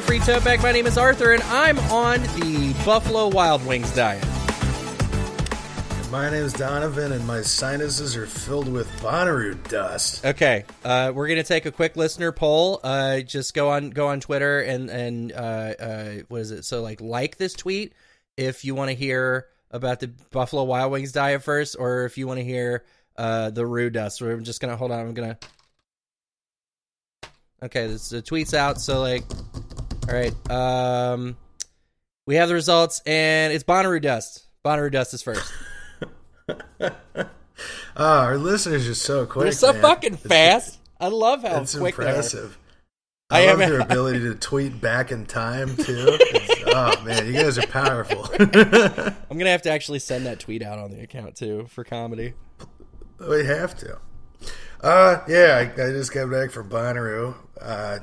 Radio Free Tote Bag. My name is Arthur, and I'm on the Buffalo Wild Wings diet. My name is Donovan, and my sinuses are filled with Bonnaroo dust. Okay, uh, we're gonna take a quick listener poll. Uh, just go on go on Twitter and and uh, uh, what is it? So like like this tweet if you want to hear about the Buffalo Wild Wings diet first, or if you want to hear uh, the Roo dust. We're just gonna hold on. I'm gonna. Okay, this the tweet's out. So like, all right, um, we have the results, and it's Bonnaroo dust. Bonnaroo dust is first. Oh, our listeners are so quick. They're so man. fucking fast. I love how It's quick they are. impressive. I I, love their ability to tweet back in time too. Oh man, you guys are powerful. I'm gonna have to actually send that tweet out on the account too for comedy. we have to. Uh, yeah, I, I just got back from Bonnaroo. Uh,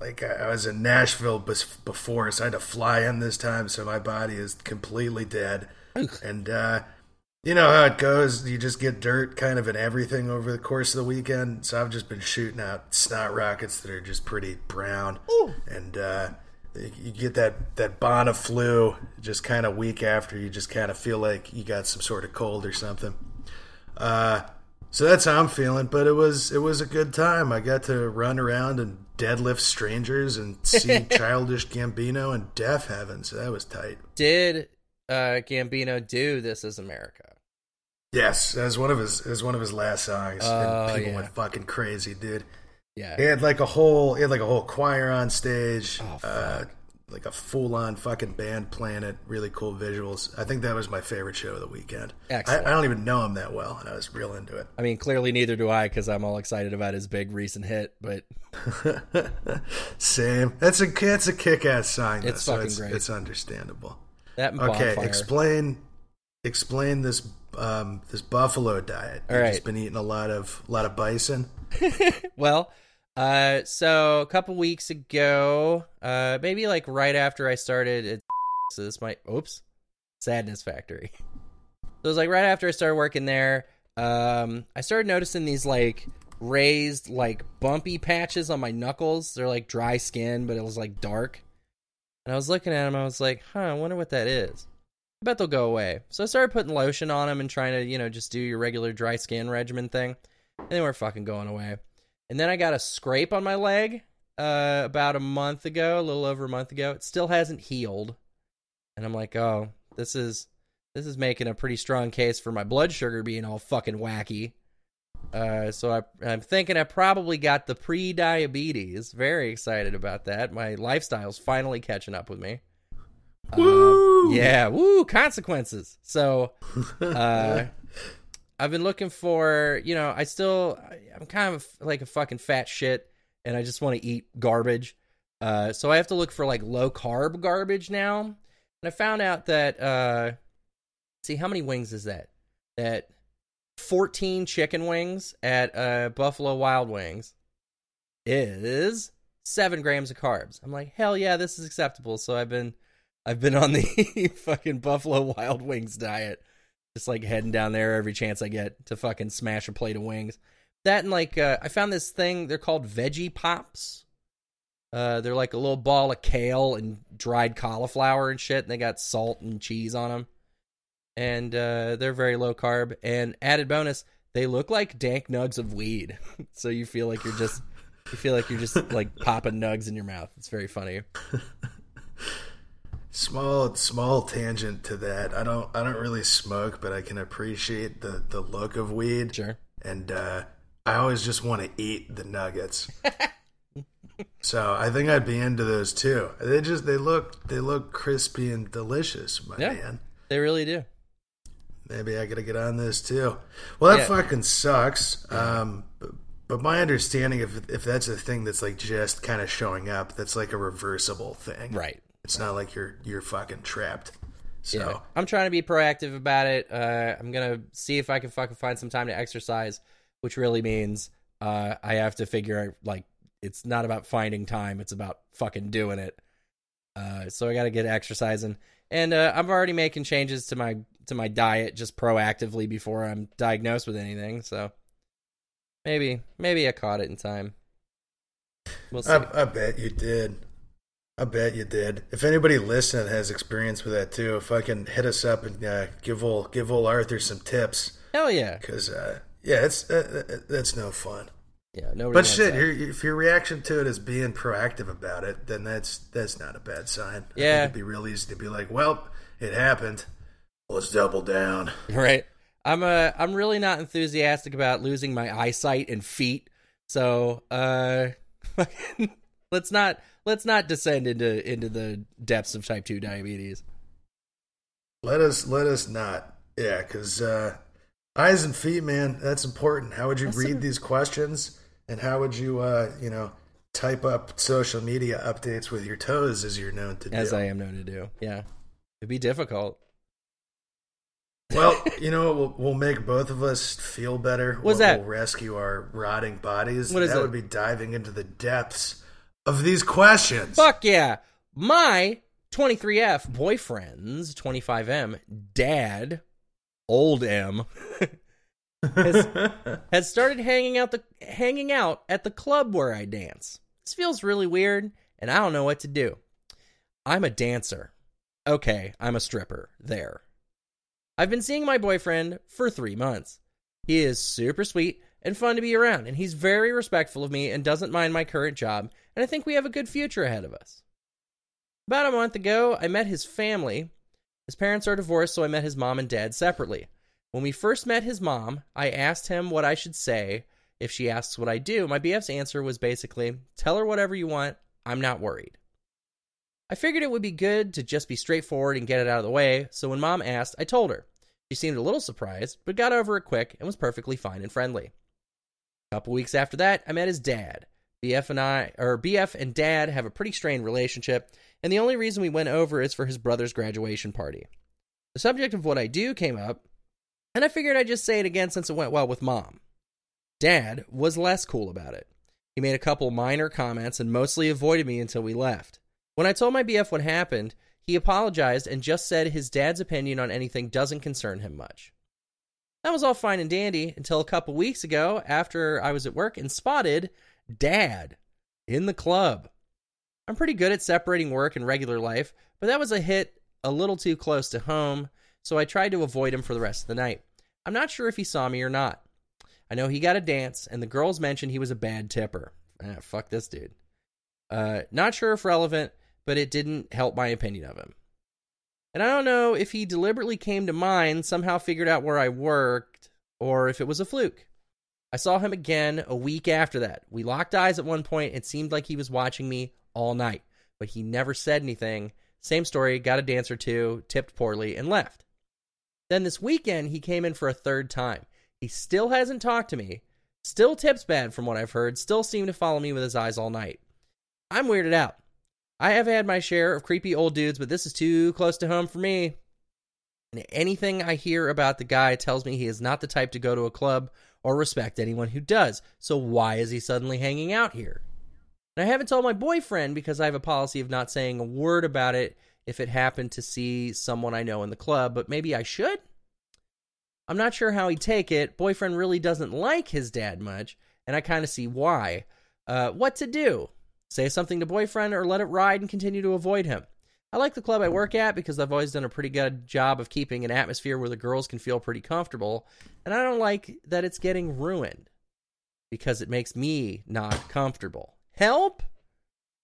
like I, I was in Nashville before, so I had to fly in this time, so my body is completely dead. And uh, you know how it goes. You just get dirt kind of in everything over the course of the weekend. So I've just been shooting out snot rockets that are just pretty brown. And uh, you get that, that Bona flu just kind of week after. You just kind of feel like you got some sort of cold or something. Uh, so that's how I'm feeling. But it was it was a good time. I got to run around and deadlift strangers and see Childish Gambino and Deafheaven. So that was tight. Did uh, Gambino do "This Is America"? Yes, as one of his as one of his last songs. Oh, and people yeah. went fucking crazy, dude. Yeah, He had like a whole he had like a whole choir on stage. Oh, uh, like a full on fucking band playing it. Really cool visuals. I think that was my favorite show of the weekend. I, Excellent. I don't even know him that well, and I was real into it. I mean, clearly neither do I because I'm all excited about his big recent hit. But Same. That's a that's a kick ass sign. Though, It's so fucking it's, great. It's understandable. that Okay, Bonfire. explain explain this um this buffalo diet. All You've right. just been eating a lot of a lot of bison. well, uh, so a couple weeks ago, uh, maybe like right after I started, at so this might, oops, Sadness Factory. So it was like right after I started working there. Um, I started noticing these like raised, like bumpy patches on my knuckles. They're like dry skin, but it was like dark. And I was looking at them. I was like, huh, I wonder what that is. I bet they'll go away. So I started putting lotion on them and trying to, you know, just do your regular dry skin regimen thing. And they weren't fucking going away. And then I got a scrape on my leg uh, about a month ago, a little over a month ago. It still hasn't healed. And I'm like, oh, this is this is making a pretty strong case for my blood sugar being all fucking wacky. Uh, so I, I'm thinking I probably got the pre-diabetes. Very excited about that. My lifestyle's finally catching up with me. Uh, Woo! yeah, woo, consequences. So, uh, I've been looking for, you know, I still, I'm kind of like a fucking fat shit and I just want to eat garbage. Uh, so I have to look for like low carb garbage now. And I found out that, uh, see, how many wings is that? That 14 chicken wings at, uh, Buffalo Wild Wings is seven grams of carbs. I'm like, hell yeah, this is acceptable. So I've been, I've been on the fucking Buffalo Wild Wings diet. Just like heading down there every chance I get to fucking smash a plate of wings. That and like uh, I found this thing. They're called veggie pops. Uh, they're like a little ball of kale and dried cauliflower and shit. And they got salt and cheese on them, and uh, they're very low carb. And added bonus, they look like dank nugs of weed. so you feel like you're just you feel like you're just like popping nugs in your mouth. It's very funny. Small small tangent to that. I don't I don't really smoke, but I can appreciate the the look of weed. Sure. And uh, I always just want to eat the nuggets. so I think I'd be into those too. They just they look they look crispy and delicious, my Yeah. man. They really do. Maybe I gotta get on this too. Well, that Yeah. fucking sucks. Um, but, but my understanding, if if that's a thing that's like just kind of showing up, that's like a reversible thing. Right. It's not like you're you're fucking trapped. So Yeah. I'm trying to be proactive about it. Uh, I'm gonna see if I can fucking find some time to exercise, which really means uh, I have to figure out like it's not about finding time; it's about fucking doing it. Uh, so I got to get exercising, and uh, I'm already making changes to my to my diet just proactively before I'm diagnosed with anything. So maybe maybe I caught it in time. We'll. I, I bet you did. I bet you did. If anybody listening has experience with that too, if I can hit us up and uh, give old give old Arthur some tips. Hell yeah. Because uh, yeah, it's uh, uh, that's no fun. Yeah, no. But shit, your, if your reaction to it is being proactive about it, then that's that's not a bad sign. Yeah. it'd be real easy to be like, well, it happened. Let's double down. right i'm uh i'm really not enthusiastic about losing my eyesight and feet so uh let's not let's not descend into into the depths of type 2 diabetes Let us let us not. Yeah, because uh, eyes and feet, man, that's important. How would you That's read a- these questions, and how would you, uh, you know, type up social media updates with your toes, as you're known to as do? i am known to do yeah it'd be difficult Well, you know, what will we'll make both of us feel better. What's What that? Will rescue our rotting bodies. What is that? it? Would be diving into the depths of these questions. fuck yeah my 23f boyfriend's 25m dad old m has, has started hanging out the hanging out at the club where I dance. This feels really weird, and I don't know what to do. I'm a dancer. Okay, I'm a stripper. There. I've been seeing my boyfriend for three months. He is super sweet and fun to be around, and he's very respectful of me and doesn't mind my current job, and I think we have a good future ahead of us. About a month ago, I met his family. His parents are divorced, so I met his mom and dad separately. When we first met his mom, I asked him what I should say if she asks what I do. My BF's answer was basically, tell her whatever you want, I'm not worried. I figured it would be good to just be straightforward and get it out of the way, so when mom asked, I told her. She seemed a little surprised, but got over it quick and was perfectly fine and friendly. A couple weeks after that, I met his dad. BF and I, or BF and dad have a pretty strained relationship, and the only reason we went over is for his brother's graduation party. The subject of what I do came up, and I figured I'd just say it again since it went well with mom. Dad was less cool about it. He made a couple minor comments and mostly avoided me until we left. When I told my BF what happened, he apologized and just said his dad's opinion on anything doesn't concern him much. That was all fine and dandy until a couple weeks ago after I was at work and spotted Dad in the club. I'm pretty good at separating work and regular life, but that was a hit a little too close to home, so I tried to avoid him for the rest of the night. I'm not sure if he saw me or not. I know he got a dance, and the girls mentioned he was a bad tipper. Ah, fuck this dude. Uh, not sure if relevant, but it didn't help my opinion of him. And I don't know if he deliberately came to mine, somehow figured out where I worked, or if it was a fluke. I saw him again a week after that. We locked eyes at one point. It seemed like he was watching me all night, but he never said anything. Same story, got a dance or two, tipped poorly, and left. Then this weekend, he came in for a third time. He still hasn't talked to me, still tips bad from what I've heard, still seemed to follow me with his eyes all night. I'm weirded out. I have had my share of creepy old dudes, but this is too close to home for me. And anything I hear about the guy tells me he is not the type to go to a club or respect anyone who does. So why is he suddenly hanging out here? And I haven't told my boyfriend because I have a policy of not saying a word about it if it happened to see someone I know in the club, but maybe I should? I'm not sure how he'd take it. Boyfriend really doesn't like his dad much, and I kind of see why. Uh, what to do? Say something to boyfriend or let it ride and continue to avoid him. I like the club I work at because I've always done a pretty good job of keeping an atmosphere where the girls can feel pretty comfortable, and I don't like that it's getting ruined because it makes me not comfortable. Help!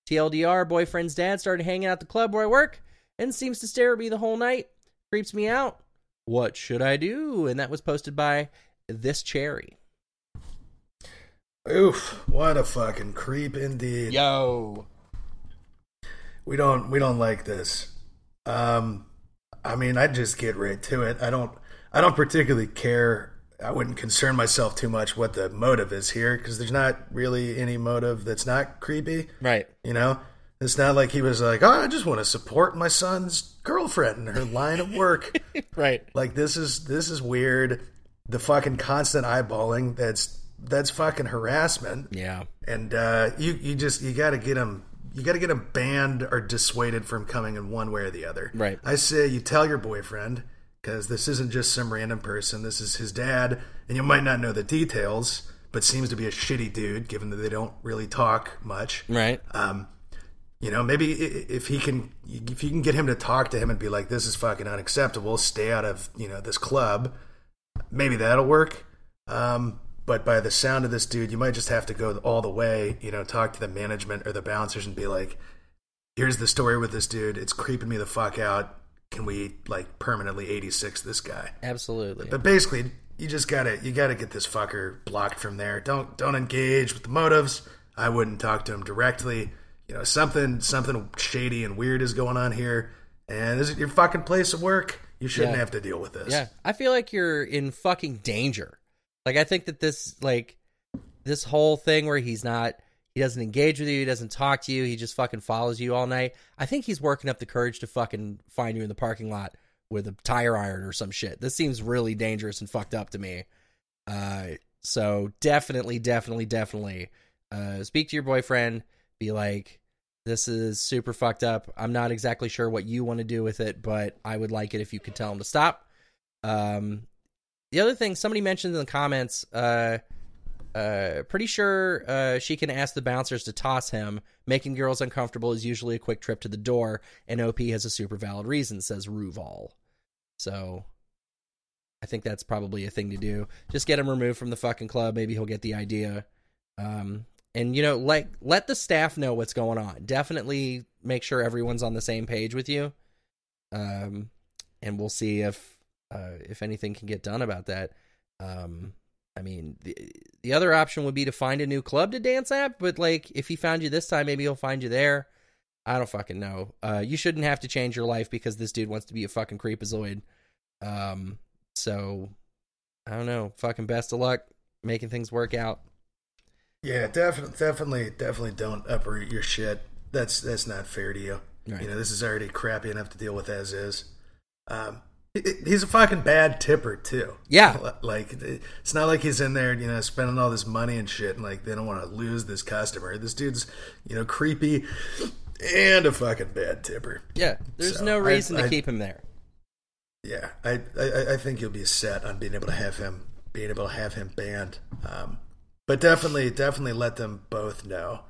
TLDR, boyfriend's dad started hanging out at the club where I work and seems to stare at me the whole night. Creeps me out. What should I do? And that was posted by this cherry. Oof! What a fucking creep indeed. Yo. We don't we don't like this. Um, I mean, I just get right to it. I don't I don't particularly care. I wouldn't concern myself too much what the motive is here because there's not really any motive that's not creepy. Right. You know, it's not like he was like, "Oh, I just want to support my son's girlfriend and her line of work." Right. like this is this is weird. The fucking constant eyeballing that's that's fucking harassment Yeah. and uh, you you just you got to get him you got to get him banned or dissuaded from coming in one way or the other. Right. I say you tell your boyfriend because this isn't just some random person. This is his dad, and you might not know the details, but seems to be a shitty dude given that they don't really talk much. Right. Um, You know, maybe if he can, if you can get him to talk to him and be like, "This is fucking unacceptable. Stay out of you know this club." Maybe that'll work. Um, but by the sound of this dude, you might just have to go all the way. You know, talk to the management or the bouncers and be like, "Here's the story with this dude. It's creeping me the fuck out. Can we like permanently 86 this guy?" Absolutely. But basically, you just gotta you gotta get this fucker blocked from there. Don't don't engage with the motives. I wouldn't talk to him directly you know something something shady and weird is going on here, and this is your fucking place of work. You shouldn't Yeah. have to deal with this. Yeah, I feel like you're in fucking danger. Like I think that this like this whole thing where he's not he doesn't engage with you, he doesn't talk to you, he just fucking follows you all night. I think he's working up the courage to fucking find you in the parking lot with a tire iron or some shit. This seems really dangerous and fucked up to me. Uh so definitely definitely definitely uh speak to your boyfriend, be like this is super fucked up. I'm not exactly sure what you want to do with it, but I would like it if you could tell him to stop. Um, the other thing somebody mentioned in the comments, uh, uh, pretty sure uh, she can ask the bouncers to toss him. Making girls uncomfortable is usually a quick trip to the door, and OP has a super valid reason, says Ruval. So I think that's probably a thing to do. Just get him removed from the fucking club. Maybe he'll get the idea. Um, and you know, like let the staff know what's going on. Definitely make sure everyone's on the same page with you. Um, and we'll see if uh, if anything can get done about that. Um, I mean, the the other option would be to find a new club to dance at, but like if he found you this time, maybe he'll find you there. I don't fucking know. Uh, you shouldn't have to change your life because this dude wants to be a fucking creepazoid. Um, so I don't know. Fucking best of luck making things work out. Yeah, definitely, definitely, definitely don't uproot your shit. That's that's not fair to you. Right. You know, this is already crappy enough to deal with as is. Um, he's a fucking bad tipper too. Yeah. like it's not like he's in there, you know, spending all this money and shit, and like they don't want to lose this customer. This dude's, you know, creepy and a fucking bad tipper. Yeah, there's So, no reason I- to keep him there. Yeah, I, I I think you'll be set on being able to have him being able to have him banned. Um, but definitely, definitely let them both know.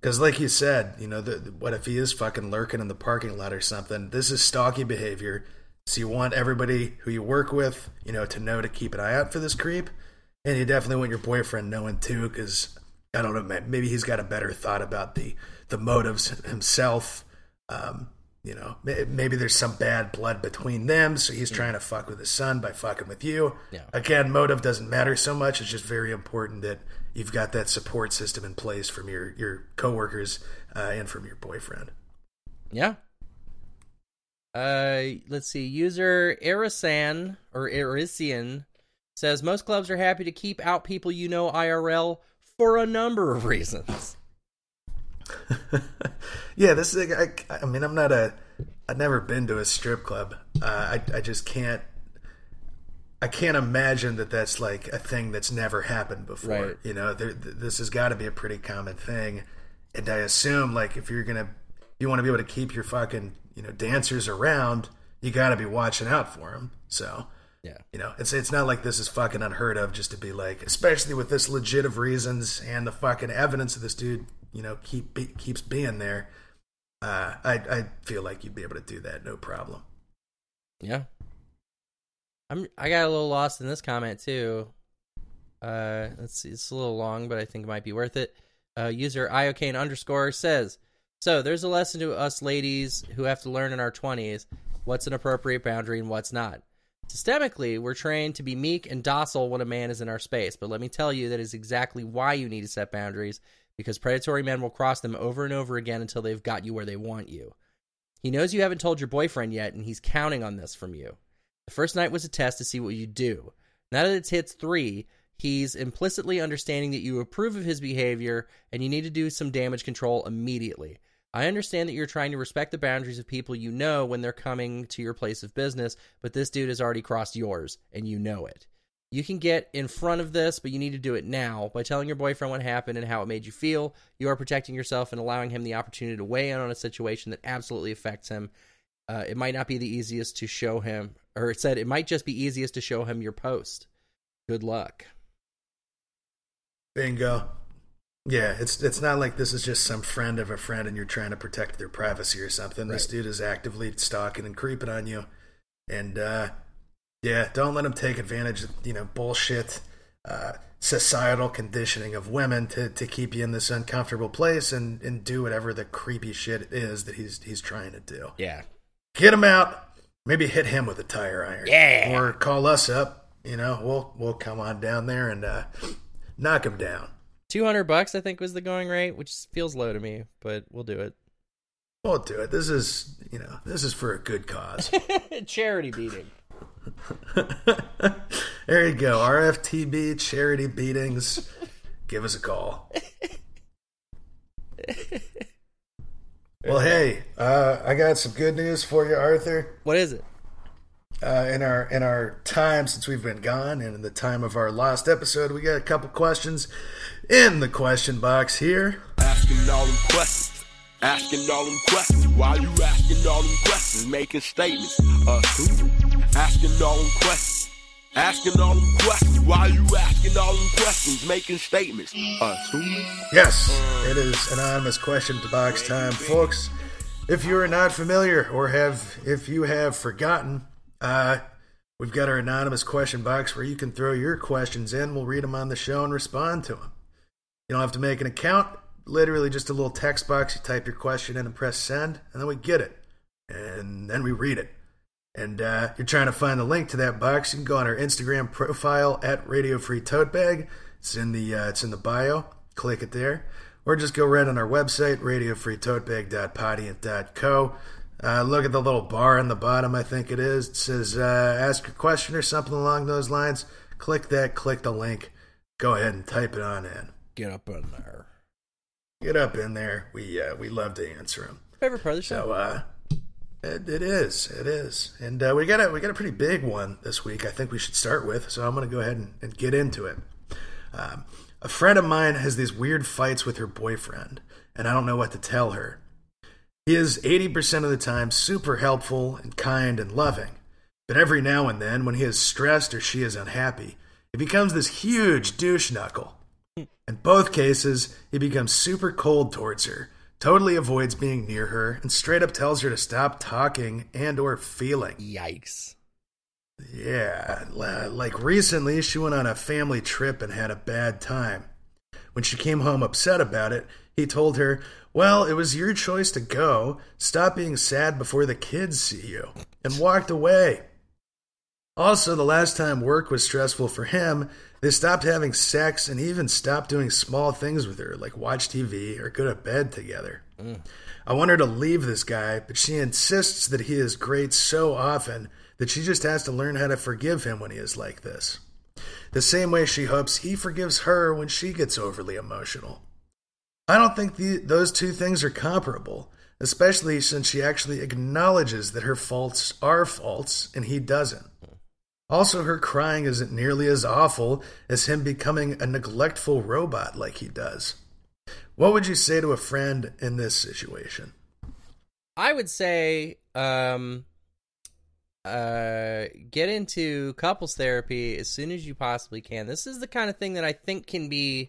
Because, like you said, you know, the, what if he is fucking lurking in the parking lot or something? This is stalky behavior. So you want everybody who you work with, you know, to know to keep an eye out for this creep, and you definitely want your boyfriend knowing too. Because I don't know, maybe he's got a better thought about the the motives himself. Um, you know, maybe there's some bad blood between them, so he's trying to fuck with his son by fucking with you. Yeah. Again, motive doesn't matter so much. It's just very important that you've got that support system in place from your your coworkers uh, and from your boyfriend. Yeah. Uh, let's see. User Erisan or Erisian says most clubs are happy to keep out people you know IRL for a number of reasons. yeah, this is. I, I mean, I'm not a. I've never been to a strip club. Uh, I I just can't. I can't imagine that that's like a thing that's never happened before. Right. You know, there, th- this has got to be a pretty common thing, and I assume like if you're gonna, you want to be able to keep your fucking you know dancers around, you got to be watching out for them. So Yeah. you know, it's it's not like this is fucking unheard of just to be like, especially with this legit of reasons and the fucking evidence of this dude, you know, keep be, keeps being there. Uh, I I feel like you'd be able to do that, no problem. Yeah. I'm I got a little lost in this comment too. Uh let's see, it's a little long, but I think it might be worth it. Uh user iocane underscore says So there's a lesson to us ladies who have to learn in our twenties what's an appropriate boundary and what's not. Systemically, we're trained to be meek and docile when a man is in our space, but let me tell you that is exactly why you need to set boundaries, because predatory men will cross them over and over again until they've got you where they want you. He knows you haven't told your boyfriend yet, and he's counting on this from you. The first night was a test to see what you do. Now that it's hits three, he's implicitly understanding that you approve of his behavior and you need to do some damage control immediately. I understand that you're trying to respect the boundaries of people you know when they're coming to your place of business, but this dude has already crossed yours, and you know it. You can get in front of this, but you need to do it now. By telling your boyfriend what happened and how it made you feel, you are protecting yourself and allowing him the opportunity to weigh in on a situation that absolutely affects him. Uh, it might not be the easiest to show him, or it said it might just be easiest to show him your post. Good luck. Bingo. Yeah, it's it's not like this is just some friend of a friend and you're trying to protect their privacy or something. This dude is actively stalking and creeping on you, and uh, yeah, don't let him take advantage of you know bullshit uh, societal conditioning of women to, to keep you in this uncomfortable place and, and do whatever the creepy shit is that he's he's trying to do. Yeah. Get him out. Maybe hit him with a tire iron. Yeah. Or call us up. You know, we'll we'll come on down there and uh, knock him down. 200 bucks I think was the going rate, which feels low to me, but we'll do it. We'll do it. This is you know this is for a good cause. Charity beating. there you go. RFTB charity beatings. Give us a call. well, hey, uh, I got some good news for you, Arthur. What is it? Uh, in our in our time since we've been gone, and in the time of our last episode, we got a couple questions in the question box here. Asking all them questions. Asking all them questions. Why you asking all them questions? Making statements. Uh, who? Asking all them questions. Asking all them questions. Why you asking all them questions? Making statements. Uh. Yes, it is anonymous question to box time, folks. If you are not familiar or have if you have forgotten, uh, we've got our anonymous question box where you can throw your questions in. We'll read them on the show and respond to them. You don't have to make an account. Literally just a little text box. You type your question in and press send, and then we get it, and then we read it. And uh, you're trying to find the link to that box. You can go on our Instagram profile at Radio Free Tote Bag. It's in the uh, it's in the bio. Click it there, or just go right on our website radiofreetotebag.podiant.co. Uh, look at the little bar on the bottom. I think it is. It says uh, "Ask a question" or something along those lines. Click that. Click the link. Go ahead and type it on in. Get up in there. Get up in there. We uh, we love to answer them. Favorite part of the show. So uh, it, it is, it is, and uh, we got a we got a pretty big one this week. I think we should start with. So I'm going to go ahead and, and get into it. Um, a friend of mine has these weird fights with her boyfriend, and I don't know what to tell her. He is 80% of the time super helpful and kind and loving, but every now and then, when he is stressed or she is unhappy, he becomes this huge douche knuckle. In both cases, he becomes super cold towards her, totally avoids being near her, and straight up tells her to stop talking and or feeling. Yikes. Yeah, like recently she went on a family trip and had a bad time. When she came home upset about it, he told her, "Well, it was your choice to go. Stop being sad before the kids see you." And walked away. Also, the last time work was stressful for him, they stopped having sex and even stopped doing small things with her, like watch TV or go to bed together. Mm. I want her to leave this guy, but she insists that he is great so often that she just has to learn how to forgive him when he is like this. The same way she hopes he forgives her when she gets overly emotional. I don't think the, those two things are comparable, especially since she actually acknowledges that her faults are faults and he doesn't. Also, her crying isn't nearly as awful as him becoming a neglectful robot like he does. What would you say to a friend in this situation? I would say um uh get into couples therapy as soon as you possibly can. This is the kind of thing that I think can be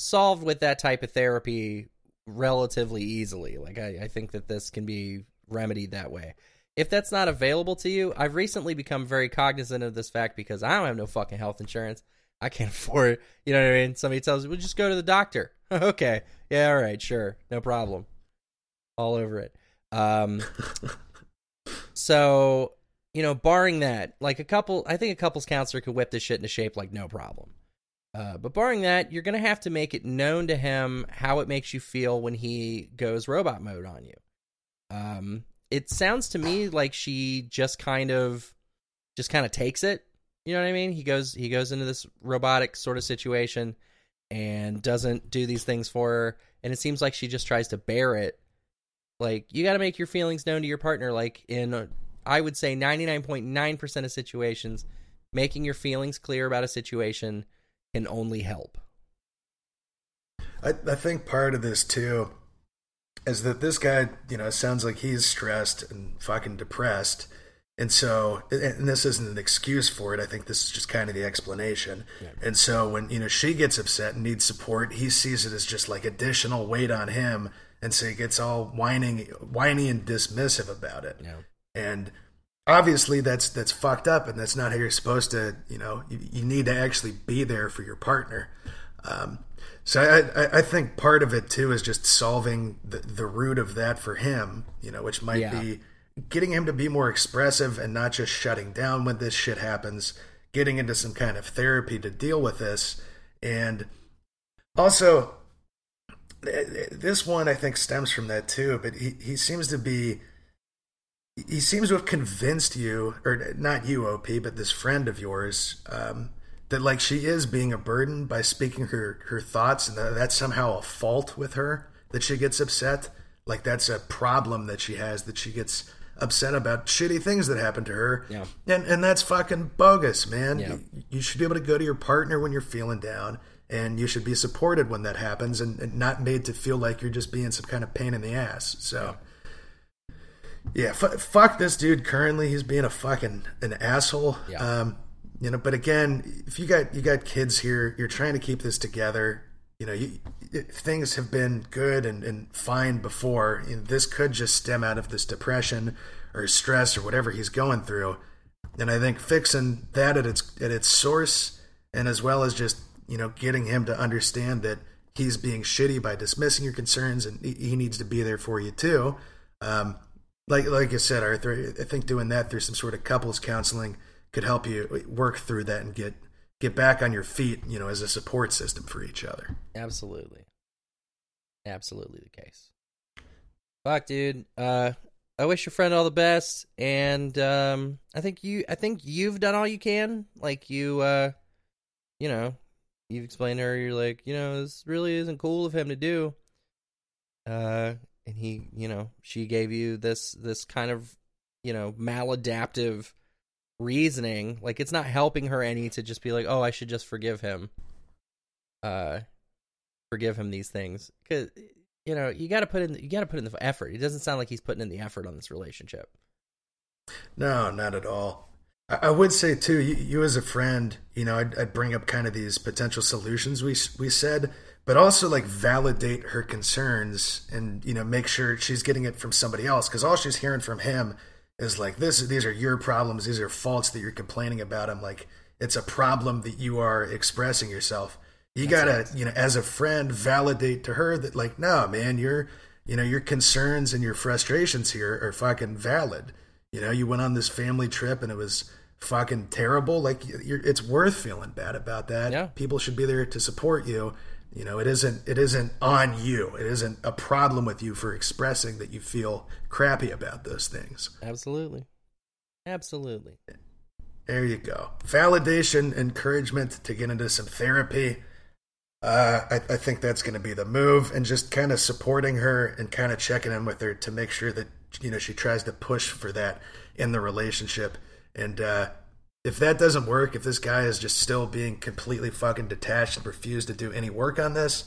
solved with that type of therapy relatively easily. Like I, I think that this can be remedied that way. If that's not available to you, I've recently become very cognizant of this fact because I don't have no fucking health insurance. I can't afford it. You know what I mean? Somebody tells me, well, just go to the doctor. okay. Yeah, all right, sure. No problem. All over it. Um, so, you know, barring that, like a couple, I think a couples counselor could whip this shit into shape like no problem. Uh, but barring that, you're going to have to make it known to him how it makes you feel when he goes robot mode on you. Um, it sounds to me like she just kind of, just kind of takes it. You know what I mean? He goes, he goes into this robotic sort of situation and doesn't do these things for her, and it seems like she just tries to bear it. Like you got to make your feelings known to your partner. Like in, I would say, ninety nine point nine percent of situations, making your feelings clear about a situation can only help. I, I think part of this too is that this guy, you know, sounds like he's stressed and fucking depressed, And so, and this isn't an excuse for it. I think this is just kind of the explanation. And so, when you know she gets upset and needs support, he sees it as just like additional weight on him, and so he gets all whining, whiny and dismissive about it. Yeah. And obviously, that's that's fucked up, and that's not how you're supposed to. You know, you, you need to actually be there for your partner. Um, so I, I, I think part of it too is just solving the, the root of that for him. You know, which might Yeah. be getting him to be more expressive and not just shutting down when this shit happens, getting into some kind of therapy to deal with this. And also, this one I think stems from that too, but he, he seems to be. He seems to have convinced you, or not you, OP, but this friend of yours, um, that like she is being a burden by speaking her her thoughts, and that that's somehow a fault with her that she gets upset. Like that's a problem that she has that she gets upset about shitty things that happen to her. Yeah. And and that's fucking bogus, man. Yeah. You, you should be able to go to your partner when you're feeling down and you should be supported when that happens and, and not made to feel like you're just being some kind of pain in the ass. So yeah, fu- fuck this dude currently. He's being a fucking an asshole. Yeah. Um you know, but again, if you got you got kids here, you're trying to keep this together. You know, you, if things have been good and, and fine before. You know, this could just stem out of this depression or stress or whatever he's going through. And I think fixing that at its at its source, and as well as just you know getting him to understand that he's being shitty by dismissing your concerns, and he, he needs to be there for you too. Um, like like I said, Arthur, I think doing that through some sort of couples counseling could help you work through that and get get back on your feet, you know, as a support system for each other. Absolutely. Absolutely the case. Fuck, dude. Uh I wish your friend all the best and um I think you I think you've done all you can. Like you uh you know, you've explained to her you're like, you know, this really isn't cool of him to do. Uh and he, you know, she gave you this this kind of, you know, maladaptive reasoning. Like it's not helping her any to just be like, "Oh, I should just forgive him." Uh forgive him these things cuz you know, you got to put in you got to put in the effort. It doesn't sound like he's putting in the effort on this relationship. No, not at all. I, I would say too, you, you as a friend, you know, I'd, I'd bring up kind of these potential solutions we we said, but also like validate her concerns and you know make sure she's getting it from somebody else because all she's hearing from him is like this. These are your problems. These are faults that you're complaining about. I'm like, it's a problem that you are expressing yourself. You gotta, you know, as a friend, validate to her that, like, no, man, your, you know, your concerns and your frustrations here are fucking valid. You know, you went on this family trip and it was fucking terrible. Like, you're, it's worth feeling bad about that. Yeah. People should be there to support you. You know, it isn't, it isn't on you. It isn't a problem with you for expressing that you feel crappy about those things. Absolutely. Absolutely. There you go. Validation, encouragement to get into some therapy. Uh, I, I think that's going to be the move, and just kind of supporting her and kind of checking in with her to make sure that you know she tries to push for that in the relationship. And uh, if that doesn't work, if this guy is just still being completely fucking detached and refuse to do any work on this,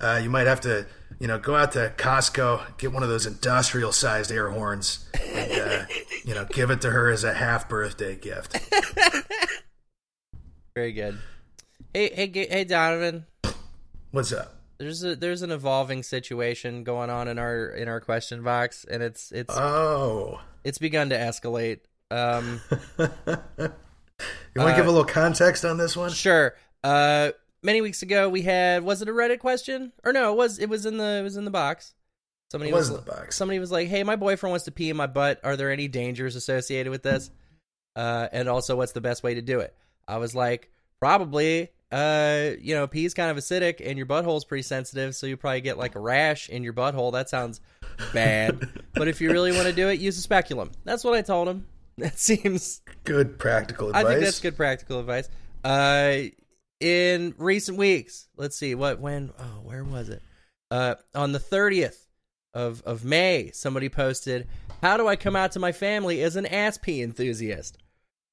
uh, you might have to, you know, go out to Costco, get one of those industrial sized air horns, and uh, you know, give it to her as a half birthday gift. Very good. Hey, hey, hey, Donovan. What's up? There's a there's an evolving situation going on in our in our question box, and it's it's Oh, it's begun to escalate. Um, you want to give a little context on this one? sure. Uh, many weeks ago we had was it a Reddit question or no? It was it was in the it was in the box. Somebody It was was in the box. somebody was like, "Hey, my boyfriend wants to pee in my butt. Are there any dangers associated with this? Uh, and also, what's the best way to do it?" I was like, "Probably, uh, you know, pee's kind of acidic, and your butthole's pretty sensitive, so you probably get like a rash in your butthole. That sounds bad. but if you really want to do it, use a speculum." That's what I told him. That seems Good practical advice. I think that's good practical advice. Uh, in recent weeks, let's see what when oh where was it? Uh, on the thirtieth of of May, somebody posted, "How do I come out to my family as an ass pee enthusiast?"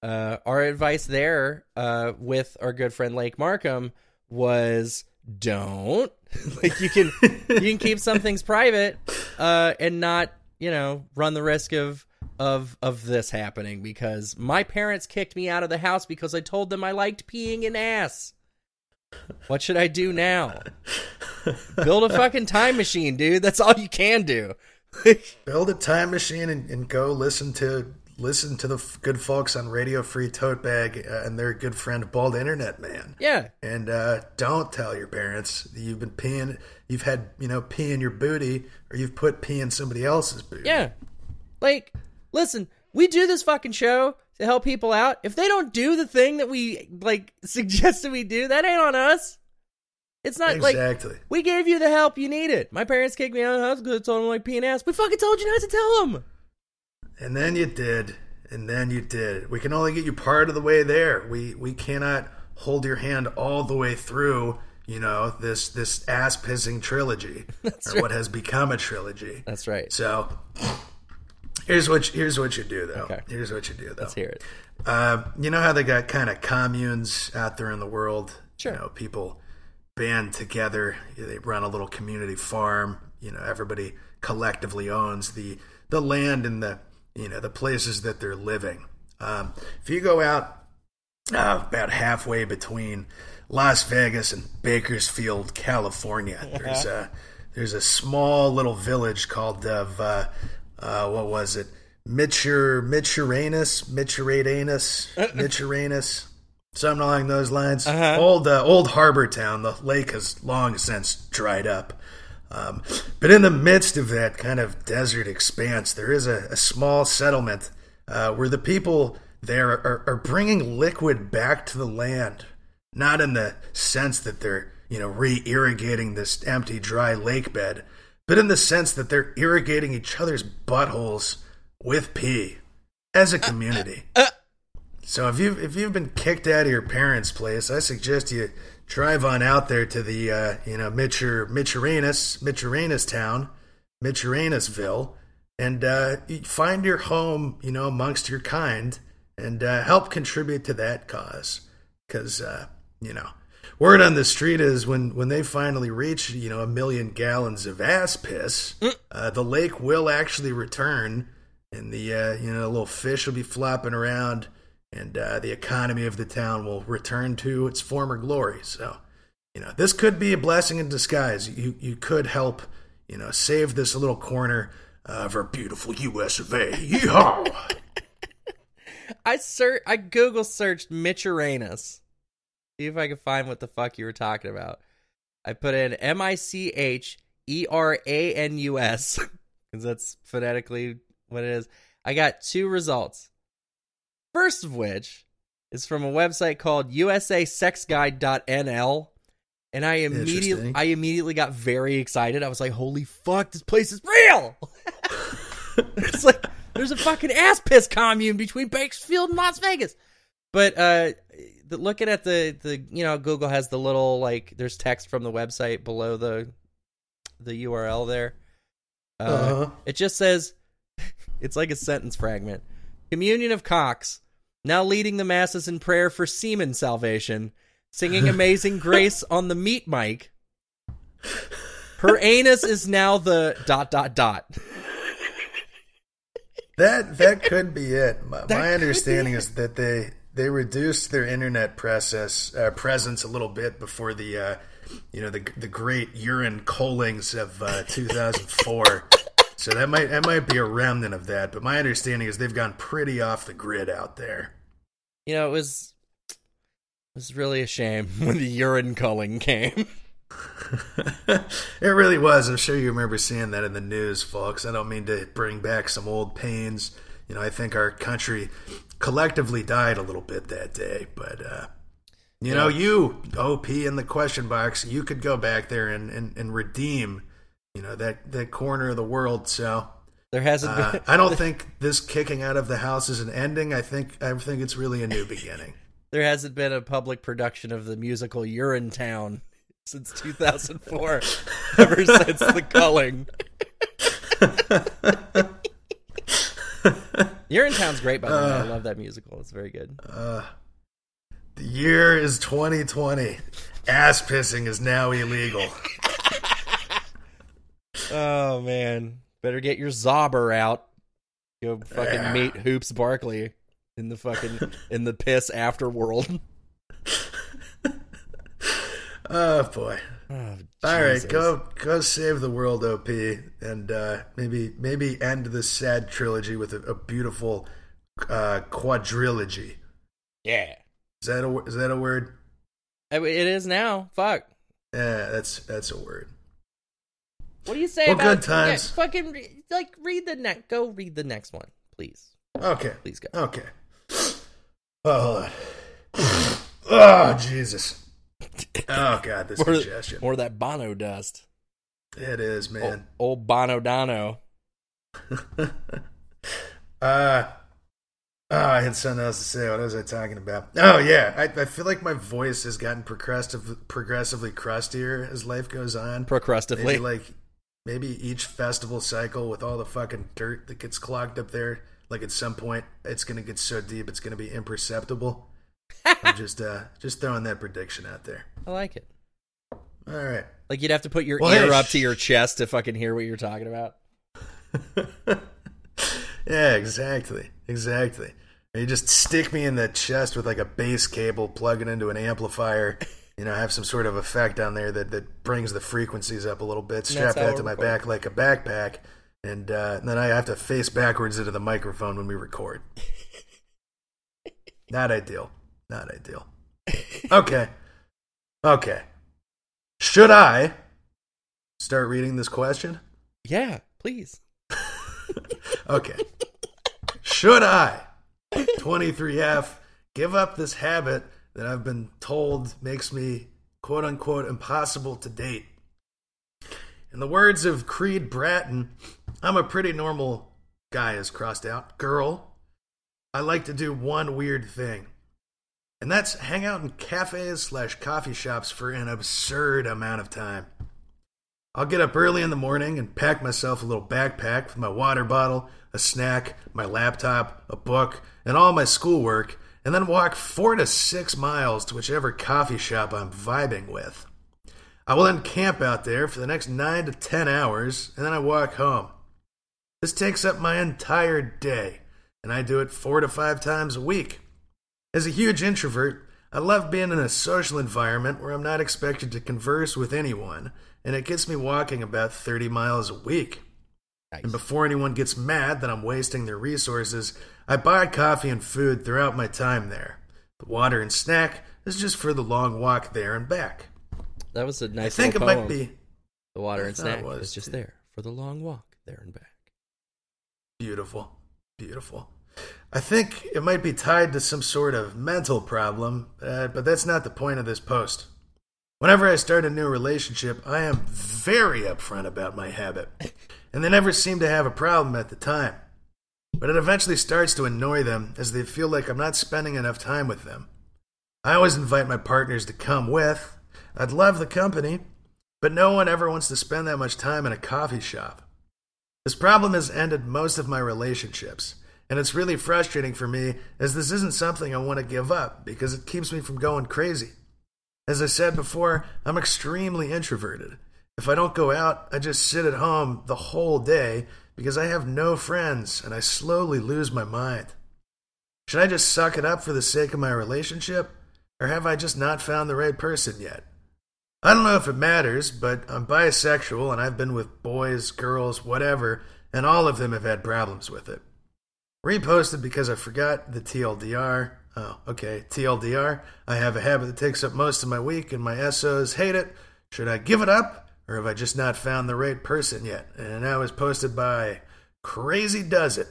Uh, our advice there, uh, with our good friend Lake Markham, was don't like you can you can keep some things private, uh, and not you know run the risk of of of this happening because my parents kicked me out of the house because I told them I liked peeing in ass. What should I do now? Build a fucking time machine, dude. That's all you can do. Build a time machine and, and go listen to listen to the f- good folks on Radio Free Tote Bag uh, and their good friend Bald Internet Man. Yeah. And uh, don't tell your parents that you've been peeing. You've had you know pee in your booty, or you've put pee in somebody else's booty. Yeah. Like, listen, we do this fucking show to help people out. If they don't do the thing that we like suggested we do, that ain't on us. It's not like exactly. we gave you the help you needed. My parents kicked me out of the house because I told them like peeing ass. We fucking told you not to tell them. And then you did, and then you did. We can only get you part of the way there. We we cannot hold your hand all the way through. You know this this ass pissing trilogy, or what has become a trilogy. That's right. So here's what you, here's what you do though. Okay. Here's what you do though. Let's hear it. Uh, you know how they got kind of communes out there in the world? Sure. You know, people band together. They run a little community farm. You know, everybody collectively owns the the land and the you know the places that they're living. Um, if you go out uh, about halfway between Las Vegas and Bakersfield, California, there's a there's a small little village called uh, uh, what was it? Mitchur Mitchuranus, Mitchuradanus, Mitchuranus, something along those lines. Old uh, old harbor town. The lake has long since dried up. Um, but in the midst of that kind of desert expanse, there is a, a small settlement uh, where the people there are, are bringing liquid back to the land. Not in the sense that they're, you know, re irrigating this empty, dry lake bed, but in the sense that they're irrigating each other's buttholes with pee as a community. So if you've if you've been kicked out of your parents' place, I suggest you drive on out there to the uh, you know Mitchur Mitchuranus Mitchuranus town, Mitchuranusville, and uh, find your home you know amongst your kind and uh, help contribute to that cause because uh, you know word on the street is when when they finally reach you know a million gallons of ass piss, uh, the lake will actually return, and the uh, you know little fish will be flopping around, and uh, the economy of the town will return to its former glory. So, you know, this could be a blessing in disguise. You you could help you know save this little corner of our beautiful U.S. of A. Yeehaw! I ser- I Google searched Mitchuranus. See if I can find what the fuck you were talking about. I put in M I C H E R A N U S because that's phonetically what it is. I got two results. First of which is from a website called USASexGuide.nl, and I immediately I immediately got very excited. I was like, "Holy fuck, this place is real!" it's like there's a fucking ass piss commune between Bakersfield and Las Vegas. But uh the, looking at the the you know Google has the little like there's text from the website below the the URL there. Uh, Uh-huh. It just says it's like a sentence fragment. Communion of cocks now leading the masses in prayer for semen salvation, singing Amazing Grace on the meat mic. Her anus is now the dot dot dot. That that could be it. My, my understanding is that they they reduced their internet process uh, presence a little bit before the uh, you know the the great urine collings of uh, 2004. so that might that might be a remnant of that. But my understanding is they've gone pretty off the grid out there. You know, it was it was really a shame when the urine culling came. it really was. I'm sure you remember seeing that in the news, folks. I don't mean to bring back some old pains. You know, I think our country collectively died a little bit that day, but uh, you know, you OP in the question box, you could go back there and, and, and redeem, you know, that that corner of the world. So There hasn't uh, been I don't think this kicking out of the house is an ending. I think I think it's really a new beginning. there hasn't been a public production of the musical Urinetown since 2004. ever since the culling. Urinetown's great by the way. I uh, love that musical. It's very good. Uh, the year is 2020. Ass pissing is now illegal. Oh man, better get your zobber out. Go fucking Yeah. meet Hoops Barkley in the fucking in the piss afterworld. Oh boy. Oh, All right, go go save the world, OP, and uh, maybe maybe end this sad trilogy with a, a beautiful uh, quadrilogy. Yeah, Is that a is that a word? It is now. Fuck. Yeah, that's that's a word. What do you say Well, about good times. Yeah, fucking re- like read the next. Go read the next one, please. Okay, Please go. okay. Oh, hold on. Oh Jesus. Oh God, this More, congestion. more of that Bono dust. It is, man. old Bono Dono. uh, oh, I had something else to say. What was I talking about? Oh, yeah. I, I feel like my voice has gotten progressive, progressively crustier as life goes on. Procrustively. Maybe like maybe each festival cycle with all the fucking dirt that gets clogged up there, like at some point it's gonna get so deep it's gonna be imperceptible. I'm just uh just throwing that prediction out there. I like it. All right. Like you'd have to put your Well, ear hey, up to your chest to fucking hear what you're talking about. yeah, exactly. Exactly. Or you just stick me in the chest with like a bass cable, plug it into an amplifier, you know, have some sort of effect on there that, that brings the frequencies up a little bit, strap that to my back like a backpack, and, uh, and then I have to face backwards into the microphone when we record. Not ideal. Not ideal. Okay. Okay. Should I start reading this question? Yeah, please. Okay. Should I, 23F, give up this habit that I've been told makes me quote unquote impossible to date? In the words of Creed Bratton, I'm a pretty normal guy, is crossed out. Girl, I like to do one weird thing. And that's hang out in cafes slash coffee shops for an absurd amount of time. I'll get up early in the morning and pack myself a little backpack with my water bottle, a snack, my laptop, a book, and all my schoolwork, and then walk four to six miles to whichever coffee shop I'm vibing with. I will then camp out there for the next nine to ten hours, and then I walk home. This takes up my entire day, and I do it four to five times a week. As a huge introvert, I love being in a social environment where I'm not expected to converse with anyone, and it gets me walking about 30 miles a week. Nice. And before anyone gets mad that I'm wasting their resources, I buy coffee and food throughout my time there. The water and snack is just for the long walk there and back. That was a nice I think it little might be The water and snack was, is just there for the long walk there and back. Beautiful. Beautiful. I think it might be tied to some sort of mental problem, uh, but that's not the point of this post. Whenever I start a new relationship, I am very upfront about my habit, and they never seem to have a problem at the time. But it eventually starts to annoy them as they feel like I'm not spending enough time with them. I always invite my partners to come with. I'd love the company, but no one ever wants to spend that much time in a coffee shop. This problem has ended most of my relationships, and it's really frustrating for me as this isn't something I want to give up because it keeps me from going crazy. As I said before, I'm extremely introverted. If I don't go out, I just sit at home the whole day because I have no friends and I slowly lose my mind. Should I just suck it up for the sake of my relationship, or have I just not found the right person yet? I don't know if it matters, but I'm bisexual and I've been with boys, girls, whatever, and all of them have had problems with it. Reposted because I forgot the TLDR. Oh, okay. TLDR. I have a habit that takes up most of my week and my SOs hate it. Should I give it up or have I just not found the right person yet? And that was posted by Crazy Does It.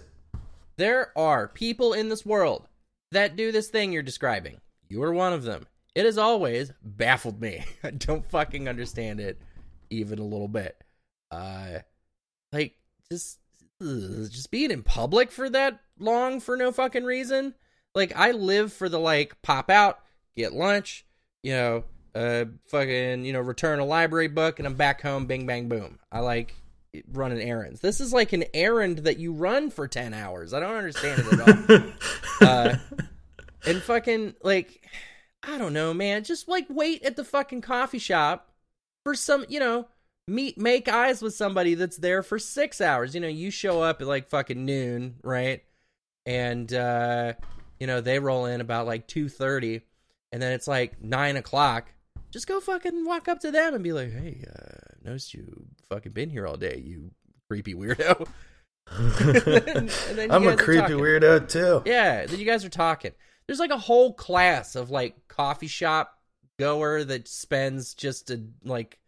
There are people in this world that do this thing you're describing. You are one of them. It has always baffled me. I don't fucking understand it even a little bit. Uh like just ugh, just being in public for that long for no fucking reason. Like I live for the like pop out, get lunch, you know, uh fucking, you know, return a library book and I'm back home bing bang boom. I like running errands. This is like an errand that you run for 10 hours. I don't understand it at all. uh, and fucking like I don't know, man. Just like wait at the fucking coffee shop for some, you know, meet make eyes with somebody that's there for six hours. You know, you show up at like fucking noon, right? And uh, you know, they roll in about like two thirty, and then it's like nine o'clock. Just go fucking walk up to them and be like, Hey, uh, noticed you fucking been here all day, you creepy weirdo. and then I'm a creepy weirdo too. Yeah, then you guys are talking. There's like a whole class of like coffee shop goer that spends just a like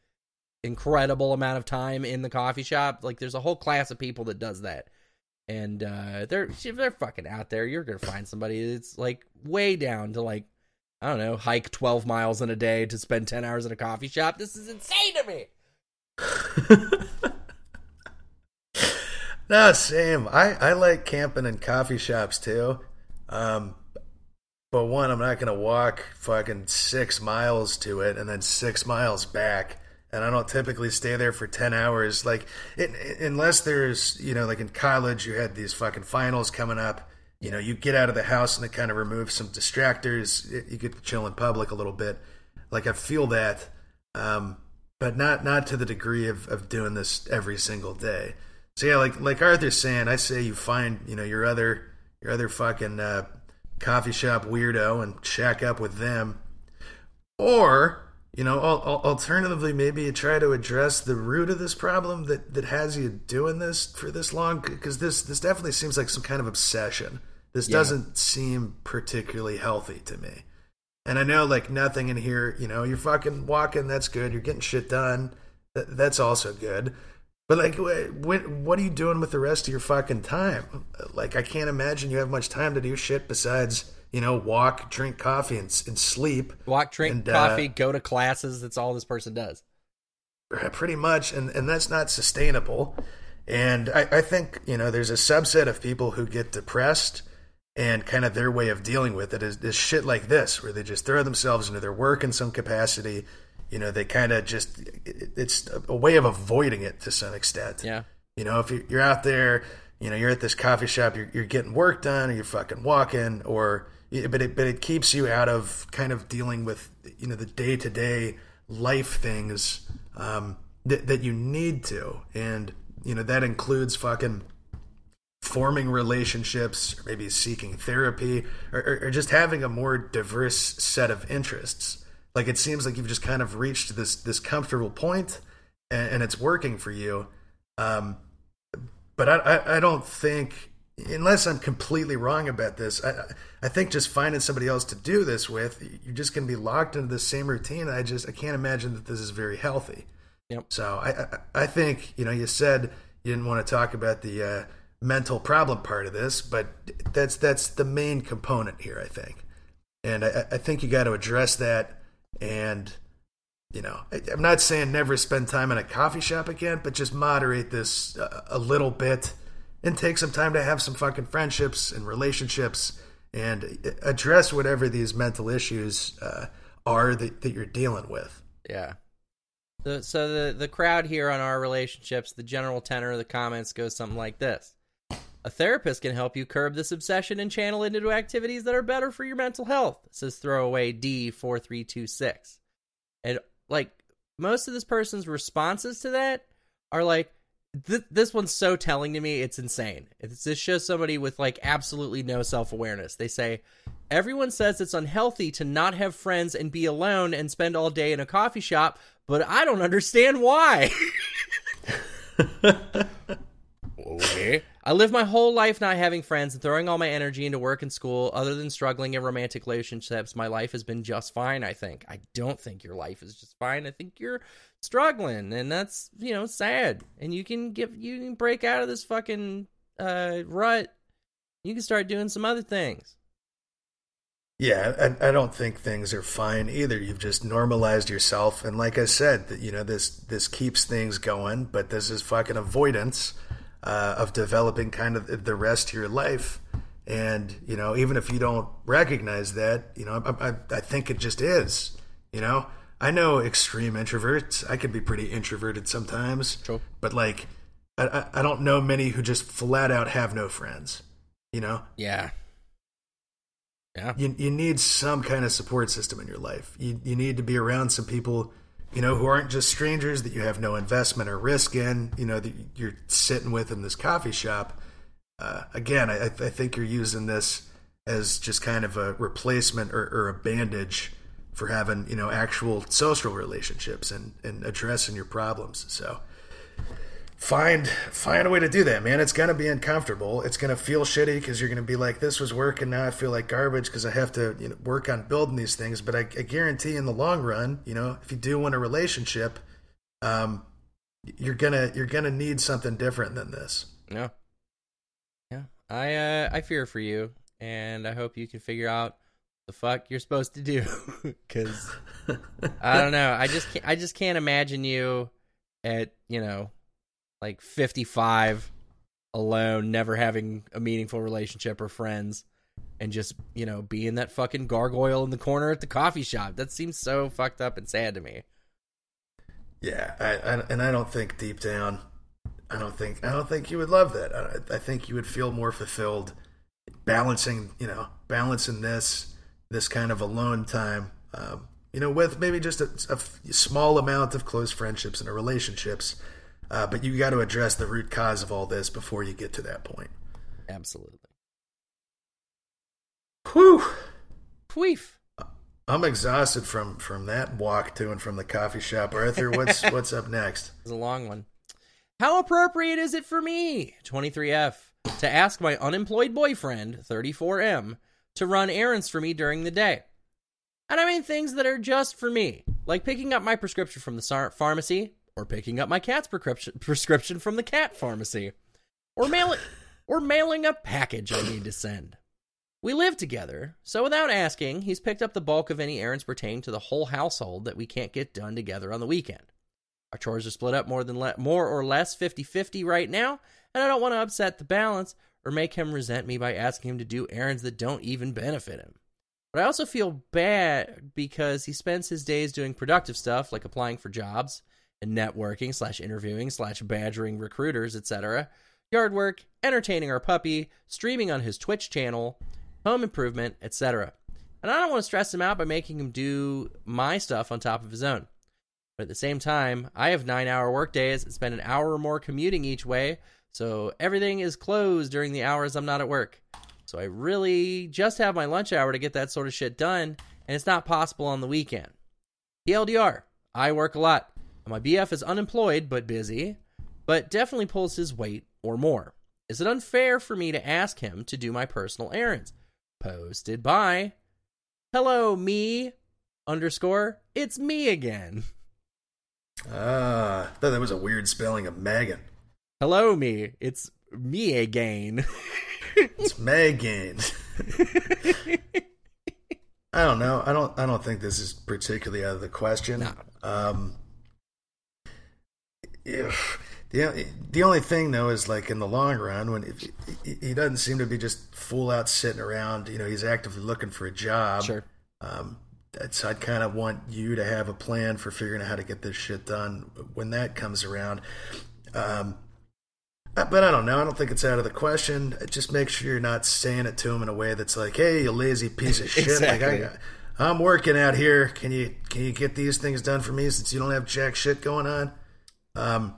incredible amount of time in the coffee shop. Like there's a whole class of people that does that. And uh they're they're fucking out there. You're to find somebody that's like way down to like I don't know, hike 12 miles in a day to spend 10 hours in a coffee shop. This is insane to me. No, same. I, I like camping in coffee shops too. Um, but one, I'm not to walk fucking six miles to it and then six miles back. And I don't typically stay there for 10 hours. Like, it, it- unless there's, you know, like in college, you had these fucking finals coming up. You know, you get out of the house and it kind of removes some distractors. It, you get to chill in public a little bit. Like, I feel that. Um, but not not to the degree of, of doing this every single day. So yeah, like like Arthur's saying, I say you find you know your other your other fucking uh, coffee shop weirdo and shack up with them, or you know al- al- alternatively maybe you try to address the root of this problem that that has you doing this for this long because this this definitely seems like some kind of obsession. This Yeah. doesn't seem particularly healthy to me. And I know like nothing in here, you know, you're fucking walking, that's good. You're getting shit done. Th- that's also good. But like, wh- what what are you doing with the rest of your fucking time? Like, I can't imagine you have much time to do shit besides, you know, walk, drink coffee, and, and sleep. Walk, drink And, uh, coffee, go to classes. That's all this person does. pretty much and and that's not sustainable and I, I think you know there's a subset of people who get depressed and kind of their way of dealing with it is, is shit like this where they just throw themselves into their work in some capacity you know they kind of just it- it's a way of avoiding it to some extent Yeah. you know, if you- you're out there, you know, you're at this coffee shop, you're, you're getting work done, or you're fucking walking, or but it but it keeps you out of kind of dealing with you know the day to day life things um, that that you need to, and you know that includes fucking forming relationships, maybe seeking therapy, or, or, or just having a more diverse set of interests. Like it seems like you've just kind of reached this this comfortable point, and, and it's working for you. Um, but I, I, I don't think, unless I'm completely wrong about this, I, I think just finding somebody else to do this with, you're just going to be locked into the same routine. I just I can't imagine that this is very healthy. Yep. So I, I I think you know you said you didn't want to talk about the uh, mental problem part of this, but that's that's the main component here. I think, and I, I think you got to address that. And you know, I, I'm not saying never spend time in a coffee shop again, but just moderate this uh, a little bit and take some time to have some fucking friendships and relationships and address whatever these mental issues uh, are that, that you're dealing with. Yeah. The, so the the crowd here on our relationships, the general tenor of the comments goes something like this: A therapist can help you curb this obsession and channel it into activities that are better for your mental health. Says throwaway D four three two six, and like most of this person's responses to that are like, th- this one's so telling to me, it's insane. It's, this shows somebody with like absolutely no self awareness. They say, everyone says it's unhealthy to not have friends and be alone and spend all day in a coffee shop, but I don't understand why. okay. I live my whole life not having friends and throwing all my energy into work and school. Other than struggling in romantic relationships, my life has been just fine, I think. I don't think your life is just fine. I think you're struggling, and that's, you know, sad. And you can give you can break out of this fucking uh rut. You can start doing some other things. Yeah, I, I don't think things are fine either. You've just normalized yourself, and like I said, that you know this this keeps things going, but this is fucking avoidance uh, of developing kind of the rest of your life. And you know, even if you don't recognize that, you know, I, I, I think it just is. You know, I know extreme introverts. I can be pretty introverted sometimes, Sure. but like, I, I I don't know many who just flat out have no friends. You know, Yeah. Yeah. you, you need some kind of support system in your life. You, you need to be around some people you know, who aren't just strangers that you have no investment or risk in, you know, that you're sitting with in this coffee shop. Uh, again, I, I think you're using this as just kind of a replacement or, or a bandage for having, you know, actual social relationships and, and addressing your problems. So, find find a way to do that man. It's going to be uncomfortable. It's going to feel shitty because you're going to be like this was working now i feel like garbage because i have to you know, work on building these things. But I, I, guarantee in the long run you know if you do want a relationship um you're gonna you're gonna need something different than this. Yeah. Yeah. I uh i fear for you and i hope you can figure out the fuck you're supposed to do because i don't know. I just can't i just can't imagine you at you know like 55 alone, never having a meaningful relationship or friends, and just, you know, being that fucking gargoyle in the corner at the coffee shop. That seems so fucked up and sad to me. Yeah, I, I, and I don't think deep down, I don't think I don't think you would love that. I, I think you would feel more fulfilled balancing, you know, balancing this this kind of alone time, um, you know, with maybe just a, a small amount of close friendships and relationships uh, but you got to address the root cause of all this before you get to that point. Absolutely. Whew. Queef. I'm exhausted from from that walk to and from the coffee shop. Arthur, what's what's up next? It's a long one. How appropriate is it for me, 23F, to ask my unemployed boyfriend, 34M, to run errands for me during the day? And I mean things that are just for me, like picking up my prescription from the pharmacy, or picking up my cat's prescription from the cat pharmacy, or mailing or mailing a package I need to send. We live together, so without asking, he's picked up the bulk of any errands pertaining to the whole household that we can't get done together on the weekend. Our chores are split up more than le- more or less 50-50 right now, and I don't want to upset the balance or make him resent me by asking him to do errands that don't even benefit him. But I also feel bad because he spends his days doing productive stuff like applying for jobs networking slash interviewing slash badgering recruiters, etc. Yard work, entertaining our puppy, streaming on his Twitch channel, home improvement, etc. And I don't want to stress him out by making him do my stuff on top of his own. But at the same time, I have nine hour workdays and spend an hour or more commuting each way, so everything is closed during the hours I'm not at work. So I really just have my lunch hour to get that sort of shit done, and it's not possible on the weekend. TLDR, I work a lot. My BF is unemployed but busy, but definitely pulls his weight or more. Is it unfair for me to ask him to do my personal errands? Posted by Hello me underscore it's me again. Ah, uh, thought that was a weird spelling of Megan. Hello me, it's me again. it's Megan. I don't know. I don't. I don't think this is particularly out of the question. No. Um, the the only thing though is like in the long run when if, he doesn't seem to be just full out sitting around you know he's actively looking for a job sure um, that's I'd kind of want you to have a plan for figuring out how to get this shit done when that comes around um, uh, but I don't know. I don't think it's out of the question. Just make sure you're not saying it to him in a way that's like, "Hey, you lazy piece of shit! exactly. Like I, I'm working out here. Can you can you get these things done for me since you don't have jack shit going on?" Um,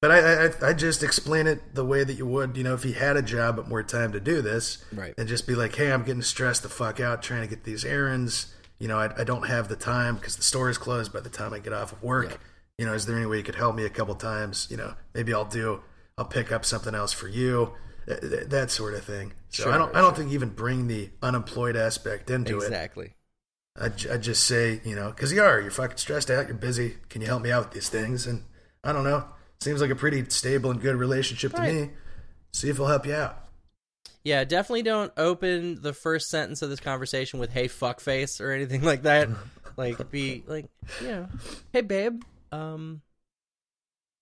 but I, I, I just explain it the way that you would, you know, if he had a job but more time to do this, right? And just be like, hey, I'm getting stressed the fuck out trying to get these errands. You know, I, I don't have the time because the store is closed by the time I get off of work. Yeah. You know, is there any way you could help me a couple times? You know, maybe I'll do, I'll pick up something else for you, that, that sort of thing. So sure, I don't, I don't think even bring the unemployed aspect into exactly. it. Exactly. I, I just say, you know, because you are, you're fucking stressed out, you're busy. Can you help me out with these things? And I don't know. Seems like a pretty stable and good relationship to right. me. See if he'll help you out. Yeah, definitely don't open the first sentence of this conversation with "Hey fuckface" or anything like that. like, be like, you know, "Hey babe, um,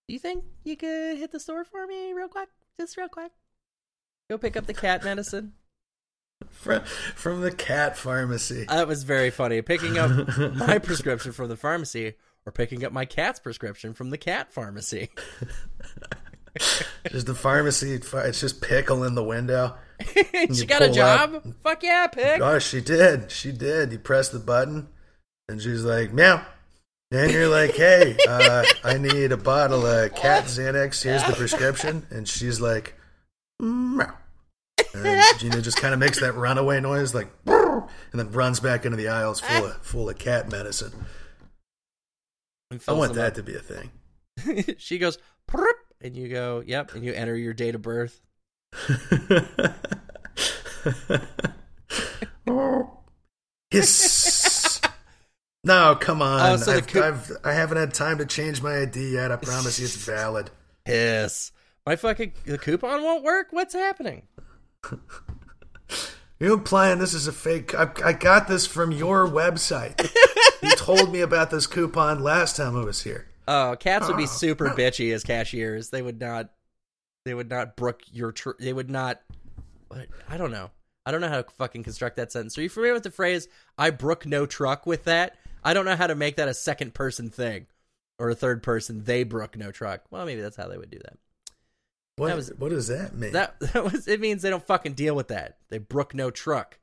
do you think you could hit the store for me real quick? Just real quick. Go pick up the cat medicine." From, from the cat pharmacy. That was very funny. Picking up my prescription from the pharmacy or picking up my cat's prescription from the cat pharmacy. just the pharmacy. It's just pickle in the window. she got a job. Up. Fuck yeah, pick. Oh, she did. She did. You press the button, and she's like, "Meow." And you're like, hey, uh, I need a bottle of cat Xanax. Here's the prescription. And she's like, meow. And Gina just kind of makes that runaway noise, like, and then runs back into the aisles full of full of cat medicine. I want that to be a thing. she goes, and you go, yep, and you enter your date of birth. Oh. Hiss. No, come on. Oh, so I've, coo- I've, I haven't had time to change my ID yet. I promise you it's valid. Piss. My fucking the coupon won't work. What's happening? You're implying this is a fake. I, I got this from your website. you told me about this coupon last time I was here. Oh, cats would be Oh, super bitchy as cashiers. They would not. They would not brook your. Tr- they would not. I don't know. I don't know how to fucking construct that sentence. Are you familiar with the phrase "I brook no truck" with that? I don't know how to make that a second person thing or a third person. They brook no truck. Well, maybe that's how they would do that. What, was- what does that mean? That that was. It means they don't fucking deal with that. They brook no truck.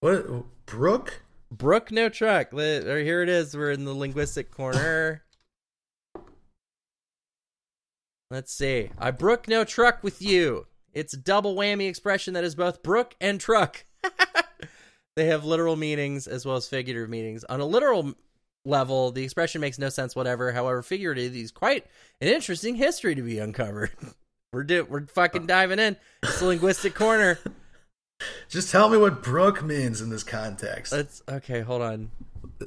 what? Brooke? Brook no truck. Or here it is. We're in the linguistic corner. Let's see. I brook no truck with you. It's a double whammy expression that is both brook and truck. they have literal meanings as well as figurative meanings. On a literal level, the expression makes no sense whatever. However, figuratively, is quite an interesting history to be uncovered. we're do- we're fucking uh. diving in. It's linguistic corner. Just tell me what brook means in this context. Let's okay. Hold on.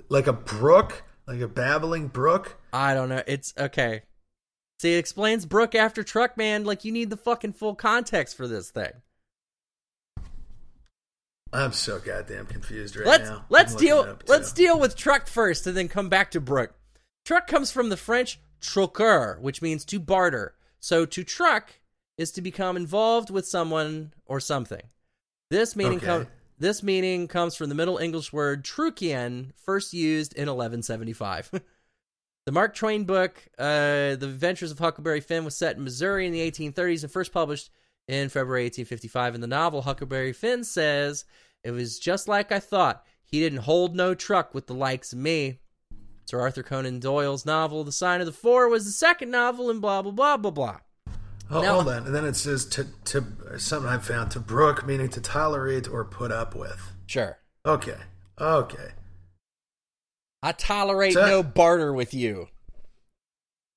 like a brook? Like a babbling brook? I don't know. It's okay. See, it explains brook after truck man. Like you need the fucking full context for this thing. I'm so goddamn confused right let's now. let's deal let's deal with truck first, and then come back to brook. Truck comes from the French troquer, which means to barter. So to truck is to become involved with someone or something. This meaning Okay. com- this meaning comes from the Middle English word trucian, first used in 1175. the Mark Twain book, uh, The Adventures of Huckleberry Finn, was set in Missouri in the 1830s and first published in February 1855. In the novel, Huckleberry Finn says, It was just like I thought. He didn't hold no truck with the likes of me. Sir Arthur Conan Doyle's novel, The Sign of the Four, was the second novel, and blah, blah, blah, blah, blah. Oh, Now- hold on. And then it says to to something I found to brook meaning to tolerate or put up with. Sure. Okay. Okay. I tolerate So- no barter with you.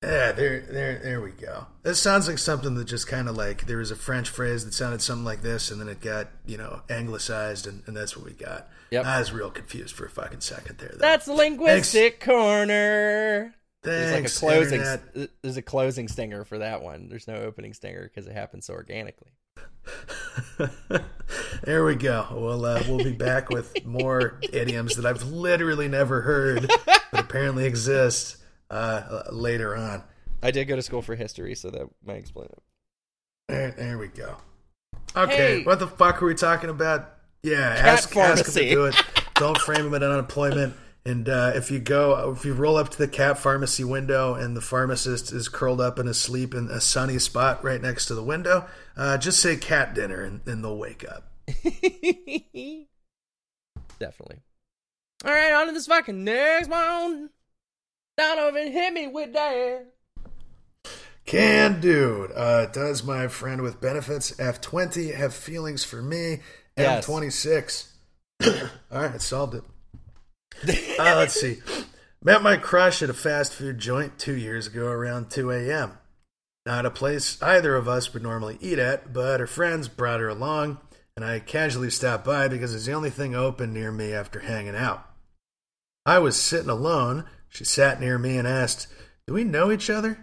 Yeah, there there there we go. This sounds like something that just kind of like there was a French phrase that sounded something like this and then it got, you know, anglicized and, and that's what we got. Yep. I was real confused for a fucking second there though. That's linguistic corner. Thanks, There's like a closing. Internet. There's a closing stinger for that one. There's no opening stinger because it happens so organically. there we go. Well, uh, we'll be back with more idioms that I've literally never heard, but apparently exist uh, later on. I did go to school for history, so that might explain it. There, there we go. Okay, Hey. what the fuck are we talking about? Yeah, Cat ask, ask him pharmacy. to do it. Don't frame him at unemployment. And uh, if you go, if you roll up to the cat pharmacy window and the pharmacist is curled up in his sleep in a sunny spot right next to the window, uh, just say cat dinner and, and they'll wake up. Definitely. All right, on to this fucking next one. Donovan hit me with that. Can dude. Uh, does my friend with benefits F20 have feelings for me? Yes. M26. All right, solved it. Uh, let's see. Met my crush at a fast food joint two years ago around 2 a.m. Not a place either of us would normally eat at, but her friends brought her along, and I casually stopped by because it's the only thing open near me after hanging out. I was sitting alone. She sat near me and asked, Do we know each other?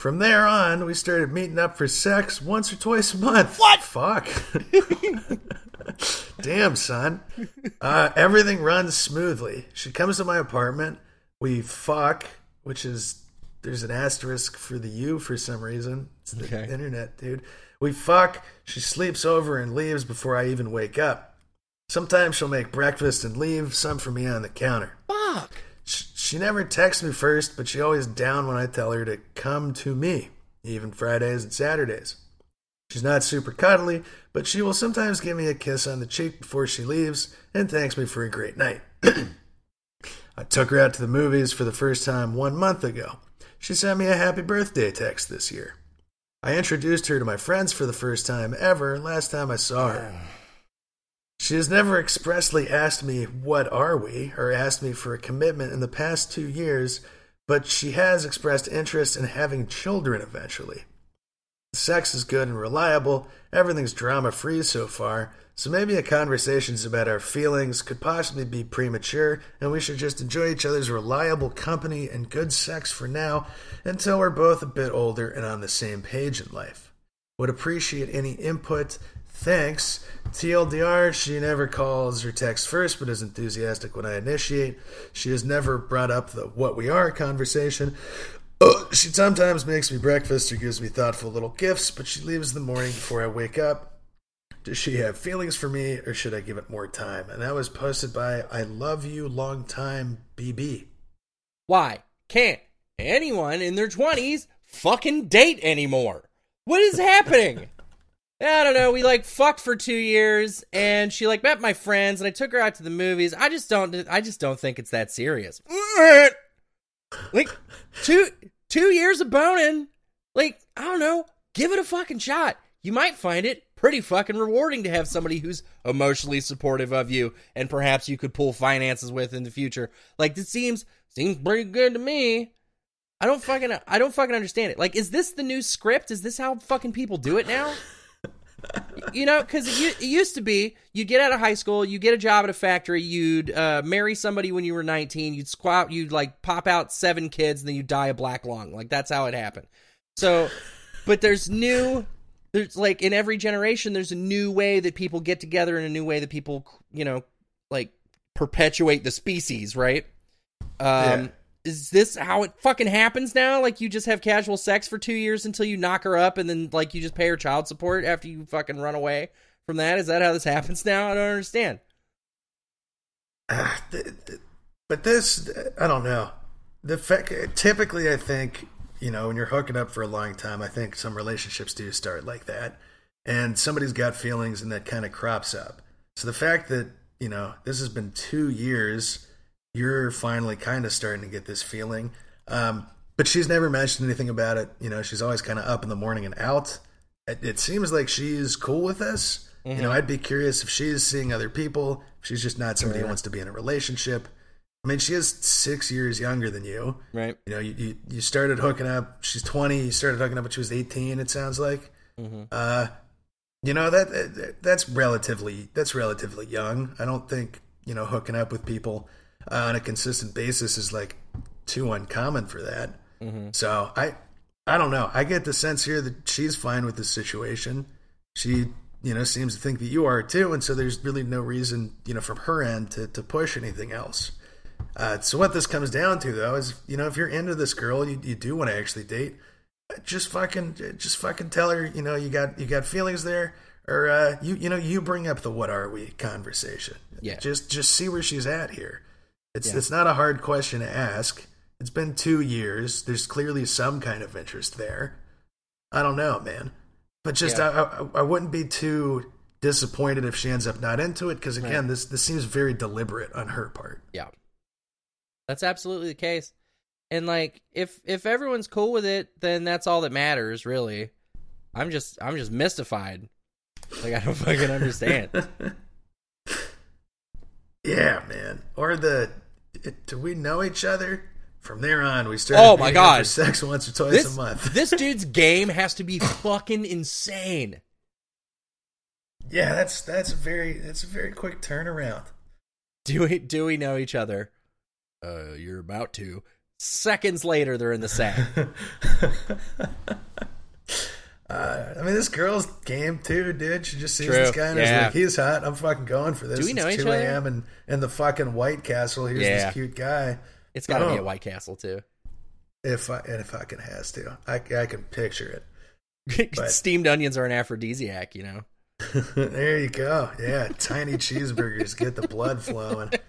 From there on, we started meeting up for sex once or twice a month. What? Fuck. Damn, son. Uh, everything runs smoothly. She comes to my apartment. We fuck, which is there's an asterisk for the U for some reason. It's the Okay. internet, dude. We fuck. She sleeps over and leaves before I even wake up. Sometimes she'll make breakfast and leave some for me on the counter. Fuck. Sh- She never texts me first, but she always down when I tell her to come to me, even Fridays and Saturdays. She's not super cuddly, but she will sometimes give me a kiss on the cheek before she leaves and thanks me for a great night. I took her out to the movies for the first time one month ago. She sent me a happy birthday text this year. I introduced her to my friends for the first time ever last time I saw her. She has never expressly asked me, What are we? or asked me for a commitment in the past two years, but she has expressed interest in having children eventually. Sex is good and reliable, everything's drama free so far, so maybe a conversations about our feelings could possibly be premature, and we should just enjoy each other's reliable company and good sex for now until we're both a bit older and on the same page in life. Would appreciate any input. Thanks. TLDR, she never calls or texts first, but is enthusiastic when I initiate. She has never brought up the what we are conversation. Uh, she sometimes makes me breakfast or gives me thoughtful little gifts, but she leaves in the morning before I wake up. Does she have feelings for me, or should I give it more time? And that was posted by I Love You Long Time BB. Why can't anyone in their 20s fucking date anymore? What is happening? I don't know. We like fucked for two years, and she like met my friends, and I took her out to the movies. I just don't. I just don't think it's that serious. Like two two years of boning. Like I don't know. Give it a fucking shot. You might find it pretty fucking rewarding to have somebody who's emotionally supportive of you, and perhaps you could pull finances with in the future. Like this seems seems pretty good to me. I don't fucking I don't fucking understand it. Like, is this the new script? Is this how fucking people do it now? You know, because it, it, used to be you'd get out of high school, you get a job at a factory, you'd uh, marry somebody when you were 19, you'd squat, you'd like pop out seven kids, and then you die a black lung. Like that's how it happened. So, but there's new, there's like in every generation, there's a new way that people get together and a new way that people, you know, like perpetuate the species, right? Um, yeah is this how it fucking happens now? Like you just have casual sex for two years until you knock her up, and then like you just pay her child support after you fucking run away from that? Is that how this happens now? I don't understand. Uh, but this, I don't know. The fact, typically, I think you know when you're hooking up for a long time, I think some relationships do start like that, and somebody's got feelings, and that kind of crops up. So the fact that you know this has been two years you're finally kind of starting to get this feeling. Um, but she's never mentioned anything about it. You know, she's always kind of up in the morning and out. It, it seems like she's cool with this. Mm-hmm. You know, mm-hmm. I'd be curious if she's seeing other people. She's just not somebody who wants to be in a relationship. I mean, she is six years younger than you. Right. You know, you, you, you started hooking up. She's 20. You started hooking up when she was 18, it sounds like. Mm-hmm. Uh, you know, that, that that's relatively that's relatively young. I don't think, you know, hooking up with people – uh, on a consistent basis is like too uncommon for that. Mm-hmm. So I I don't know. I get the sense here that she's fine with the situation. She you know seems to think that you are too, and so there's really no reason you know from her end to to push anything else. Uh, so what this comes down to though is you know if you're into this girl, you you do want to actually date. Just fucking, just fucking tell her, you know, you got you got feelings there, or uh, you you know, you bring up the "what are we" conversation. Yeah, just just see where she's at here. It's yeah. it's not a hard question to ask. It's been two years. There's clearly some kind of interest there. I don't know, man. But just yeah. I, I, I wouldn't be too disappointed if she ends up not into it because again, right. this this seems very deliberate on her part. Yeah, that's absolutely the case. And like, if if everyone's cool with it, then that's all that matters, really. I'm just I'm just mystified. Like I don't fucking understand. yeah, man. Or the do we know each other? From there on, we started. Oh my god, sex once or twice this, a month. this dude's game has to be fucking insane. Yeah, that's that's very that's a very quick turnaround. Do we do we know each other? Uh, you're about to. Seconds later, they're in the sack. Uh, I mean, this girl's game too, dude. She just sees True. this guy and yeah. is like, he's hot. I'm fucking going for this. Do we know it's each 2 a.m. and in the fucking White Castle. Here's yeah. this cute guy. It's got to oh. be a White Castle too. If I and if I can has to, I I can picture it. Steamed onions are an aphrodisiac, you know. there you go. Yeah, tiny cheeseburgers get the blood flowing.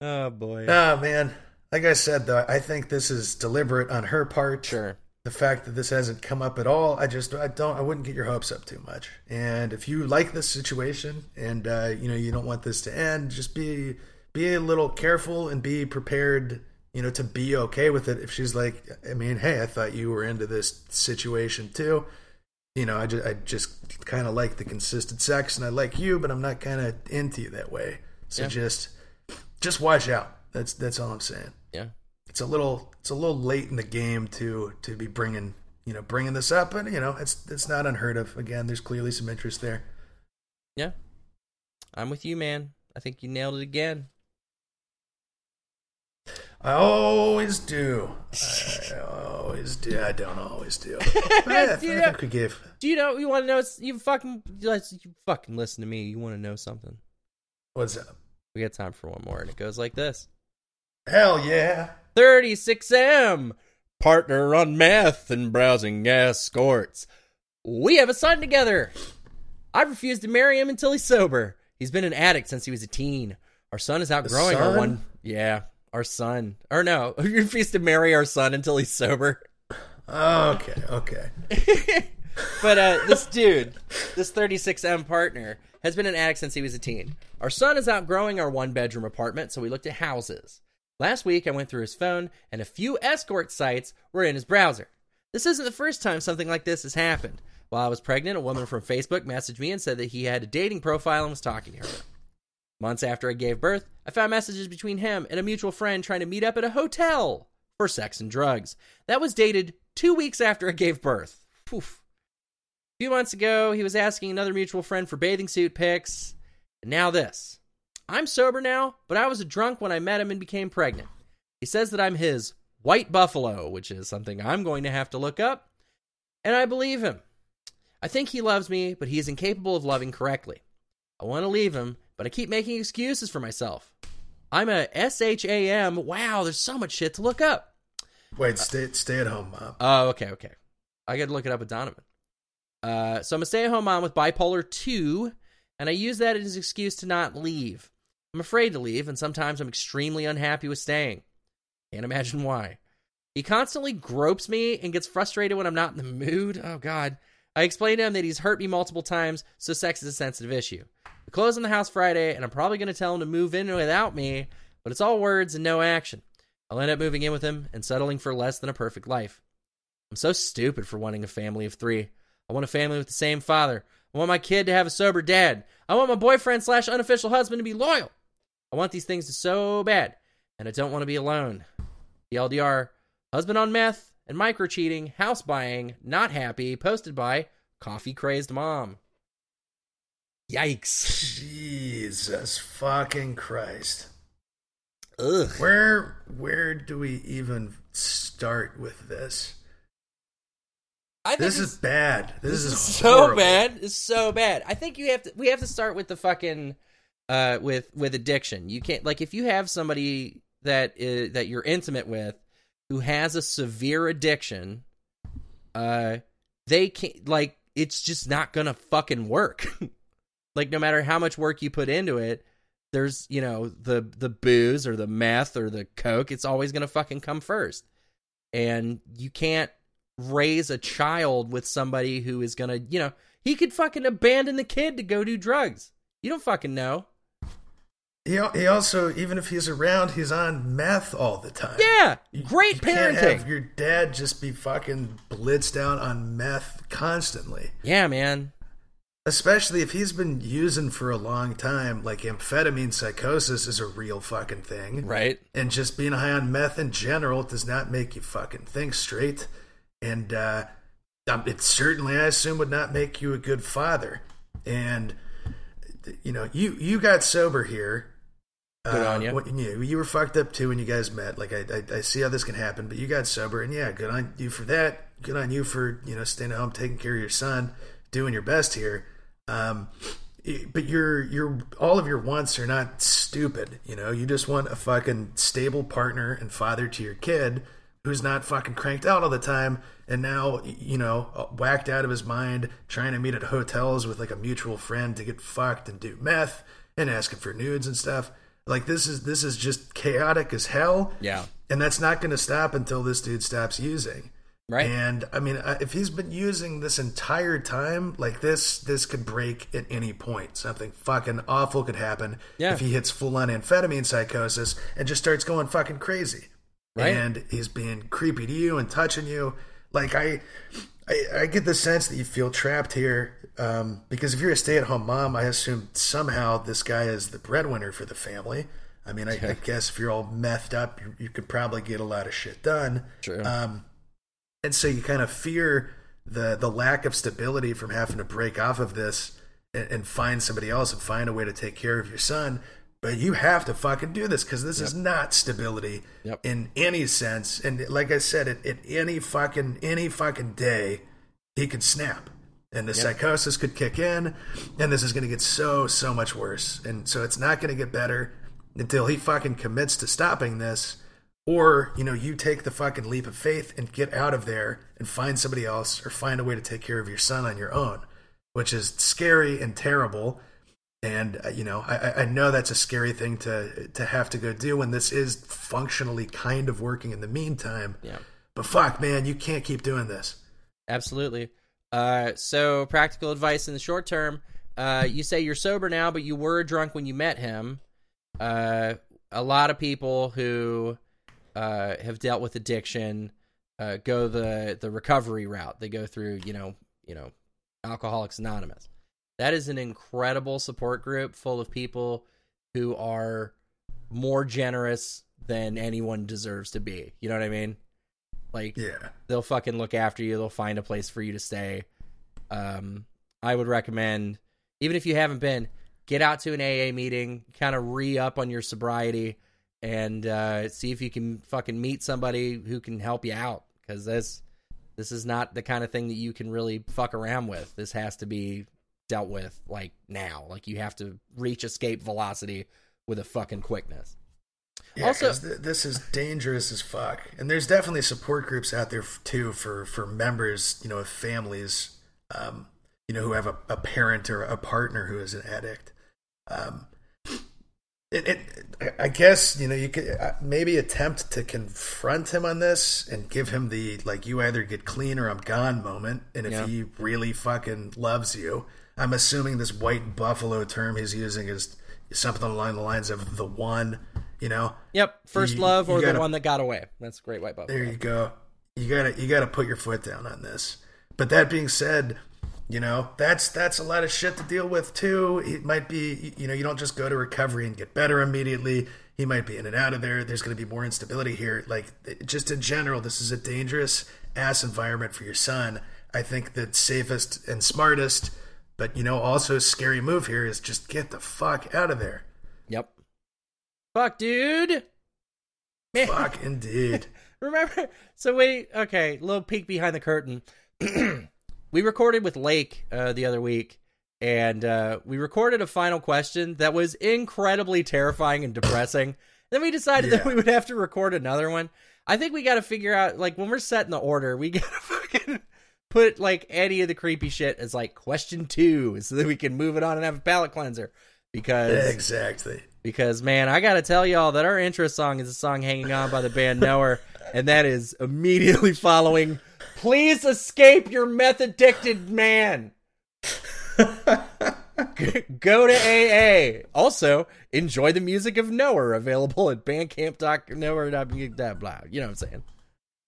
Oh boy. Oh man. Like I said though, I think this is deliberate on her part. Sure the fact that this hasn't come up at all, I just I don't I wouldn't get your hopes up too much. And if you like this situation and uh, you know you don't want this to end, just be be a little careful and be prepared, you know, to be okay with it. If she's like, I mean, hey, I thought you were into this situation too. You know, I just, I just kind of like the consistent sex, and I like you, but I'm not kind of into you that way. So Yeah. just, just watch out. That's that's all I'm saying. It's a little, it's a little late in the game to to be bringing, you know, bringing this up, and you know, it's it's not unheard of. Again, there's clearly some interest there. Yeah. I'm with you, man. I think you nailed it again. I always do. I always do. I don't always do. I, I Yeah. think we gave. Do you know you want to know? You fucking let's you fucking listen to me. You want to know something? What's up? We got time for one more, and it goes like this: Hell yeah! 36M, partner on meth and browsing escorts. We have a son together. I've refused to marry him until he's sober. He's been an addict since he was a teen. Our son is outgrowing our one. Yeah, our son. Or no, we refused to marry our son until he's sober. Okay, okay. But uh, this dude, this 36M partner, has been an addict since he was a teen. Our son is outgrowing our one bedroom apartment, so we looked at houses. Last week, I went through his phone, and a few escort sites were in his browser. This isn't the first time something like this has happened. While I was pregnant, a woman from Facebook messaged me and said that he had a dating profile and was talking to her. Months after I gave birth, I found messages between him and a mutual friend trying to meet up at a hotel for sex and drugs. That was dated two weeks after I gave birth. Poof. A few months ago, he was asking another mutual friend for bathing suit pics. And now this. I'm sober now, but I was a drunk when I met him and became pregnant. He says that I'm his white buffalo, which is something I'm going to have to look up. And I believe him. I think he loves me, but he is incapable of loving correctly. I want to leave him, but I keep making excuses for myself. I'm a SHAM. Wow, there's so much shit to look up. Wait, stay stay at home, mom. Oh, okay, okay. I got to look it up with Donovan. Uh, so I'm a stay-at-home mom with bipolar two, and I use that as an excuse to not leave. I'm afraid to leave, and sometimes I'm extremely unhappy with staying. Can't imagine why. He constantly gropes me and gets frustrated when I'm not in the mood. Oh God. I explained to him that he's hurt me multiple times, so sex is a sensitive issue. We close on the house Friday, and I'm probably going to tell him to move in without me, but it's all words and no action. I'll end up moving in with him and settling for less than a perfect life. I'm so stupid for wanting a family of three. I want a family with the same father. I want my kid to have a sober dad. I want my boyfriend slash unofficial husband to be loyal. I want these things so bad, and I don't want to be alone. The LDR, husband on meth and micro cheating, house buying, not happy, posted by Coffee Crazed Mom. Yikes. Jesus fucking Christ! Ugh. Where where do we even start with this? I think This is bad. This, This is, is so bad. It's so bad. I think you have to. We have to start with the fucking uh with with addiction. You can't like if you have somebody that is that you're intimate with who has a severe addiction, uh, they can't like it's just not gonna fucking work. like no matter how much work you put into it, there's you know the the booze or the meth or the coke. It's always gonna fucking come first, and you can't raise a child with somebody who is gonna, you know, he could fucking abandon the kid to go do drugs. You don't fucking know. He, he also, even if he's around, he's on meth all the time. Yeah, You- great you Can't have your dad just be fucking blitzed out on meth constantly. Yeah, man. Especially if he's been using for a long time, like amphetamine psychosis is a real fucking thing. Right. And just being high on meth in general does not make you fucking think straight. And uh, um, it certainly, I assume, would not make you a good father. And you know, you you got sober here. Good on ya. what- you. You were fucked up too when you guys met. Like I, I, I see how this can happen, but you got sober, and yeah, good on you for that. Good on you for you know staying at home, taking care of your son, doing your best here. Um, but your your all of your wants are not stupid. You know, you just want a fucking stable partner and father to your kid who's not fucking cranked out all the time and now you know whacked out of his mind trying to meet at hotels with like a mutual friend to get fucked and do meth and asking for nudes and stuff like this is this is just chaotic as hell Yeah. and that's not going to stop until this dude stops using Right. And I mean, uh, if he's been using this entire time, like this, this could break at any point. Something fucking awful could happen Yeah. if he hits full on amphetamine psychosis and just starts going fucking crazy. Right. And he's being creepy to you and touching you. Like I, I, I get the sense that you feel trapped here um, because if you're a stay-at-home mom, I assume somehow this guy is the breadwinner for the family. I mean, I, I guess if you're all methed up, you, you could probably get a lot of shit done. True. Um, and so you kind of fear the the lack of stability from having to break off of this and, and find somebody else and find a way to take care of your son. But you have to fucking do this because this is not stability Yep. in any sense. And like I said, at, at any fucking any fucking day, he could snap, and the psychosis could kick in, and this is going to get so so much worse. And so it's not going to get better until he fucking commits to stopping this or you know you take the fucking leap of faith and get out of there and find somebody else or find a way to take care of your son on your own which is scary and terrible and uh, you know I, I- know that's a scary thing to to have to go do when this is functionally kind of working in the meantime Yeah. but fuck man you can't keep doing this Absolutely. Uh, so, practical advice in the short term: uh, you say you're sober now, but you were drunk when you met him. Uh, a lot of people who uh, have dealt with addiction uh, go the the recovery route. They go through, you know, you know, Alcoholics Anonymous. That is an incredible support group full of people who are more generous than anyone deserves to be. You know what I mean? Like, yeah they'll fucking look after you. They'll find a place for you to stay. Um, I would recommend, even if you haven't been, get out to an AA meeting, kind of re up on your sobriety, and uh, see if you can fucking meet somebody who can help you out. Because this, this is not the kind of thing that you can really fuck around with. This has to be dealt with like now. Like you have to reach escape velocity with a fucking quickness. Yeah, Also- th- this is dangerous as fuck, and there's definitely support groups out there f- too for for members, you know, of families, um, you know, who have a, a parent or a partner who is an addict. Um, it, it, I guess you know you could uh, maybe attempt to confront him on this and give him the like you either get clean or I'm gone moment. And if Yeah. he really fucking loves you, I'm assuming this white buffalo term he's using is something along the lines of the one. You know, Yep, first You- love or you the gotta- one that got away. That's great white buffalo. there you go. You gotta you gotta put your foot down on this. But that being said, you know that's that's a lot of shit to deal with too. It might be you know you don't just go to recovery and get better immediately. He might be in and out of there. There's going to be more instability here. Like just in general, this is a dangerous ass environment for your son. I think the safest and smartest, but you know also scary move here is just get the fuck out of there. Yep. Fuck, dude. Man, Fuck indeed. remember? So wait, okay, little peek behind the curtain. we recorded with Lake uh, the other week, and uh, we recorded a final question that was incredibly terrifying and depressing. Then we decided that we would have to record another one. I think we got to figure out, like, when we're setting the order, we got to fucking put like any of the creepy shit as like question two, so that we can move it on and have a palate cleanser. Because exactly. because man, I gotta tell y'all that our intro song is a song "Hanging On" by the band Knower, and that is immediately following. Please escape your meth addicted man. Go to AA. Also, enjoy the music of Knower available at bandcamp.knower.blah. blah. You know what I'm saying?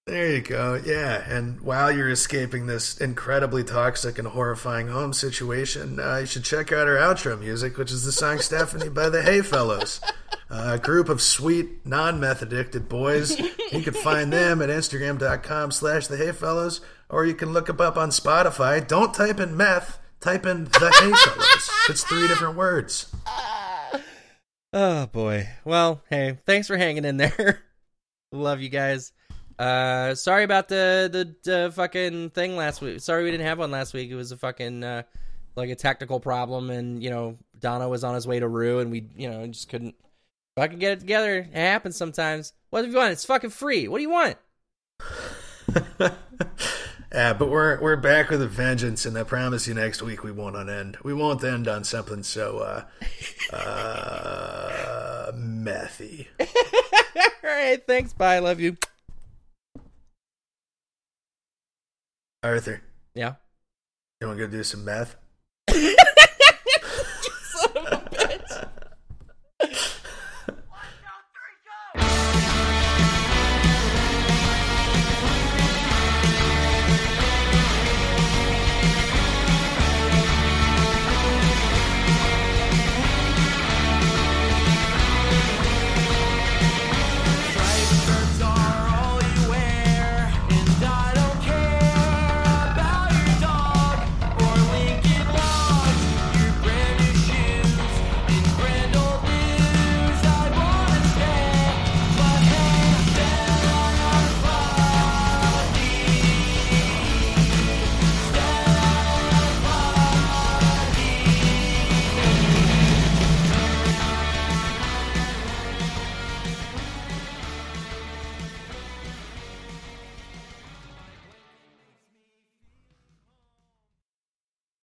There you go. Yeah, and while you're escaping this incredibly toxic and horrifying home situation, uh, you should check out our outro music, which is the song "Stephanie" by the Hey Fellows, a group of sweet non-meth addicted boys. You can find them at Instagram.com/slash the Hey Fellows, or you can look them up on Spotify. Don't type in meth. Type in the Hey Fellows. It's three different words. Oh boy. Well, hey, thanks for hanging in there. Love you guys. Uh, sorry about the the uh, fucking thing last week. Sorry we didn't have one last week. It was a fucking uh, like a technical problem, and you know Donna was on his way to Rue, and we you know just couldn't fucking get it together. It happens sometimes. What do you want? It's fucking free. What do you want? Yeah, but we're we're back with a vengeance, and I promise you, next week we won't end. We won't end on something so uh, uh, methy. All right. Thanks. Bye. Love you. Arthur. Yeah. You want to go do some meth? you son of a bitch.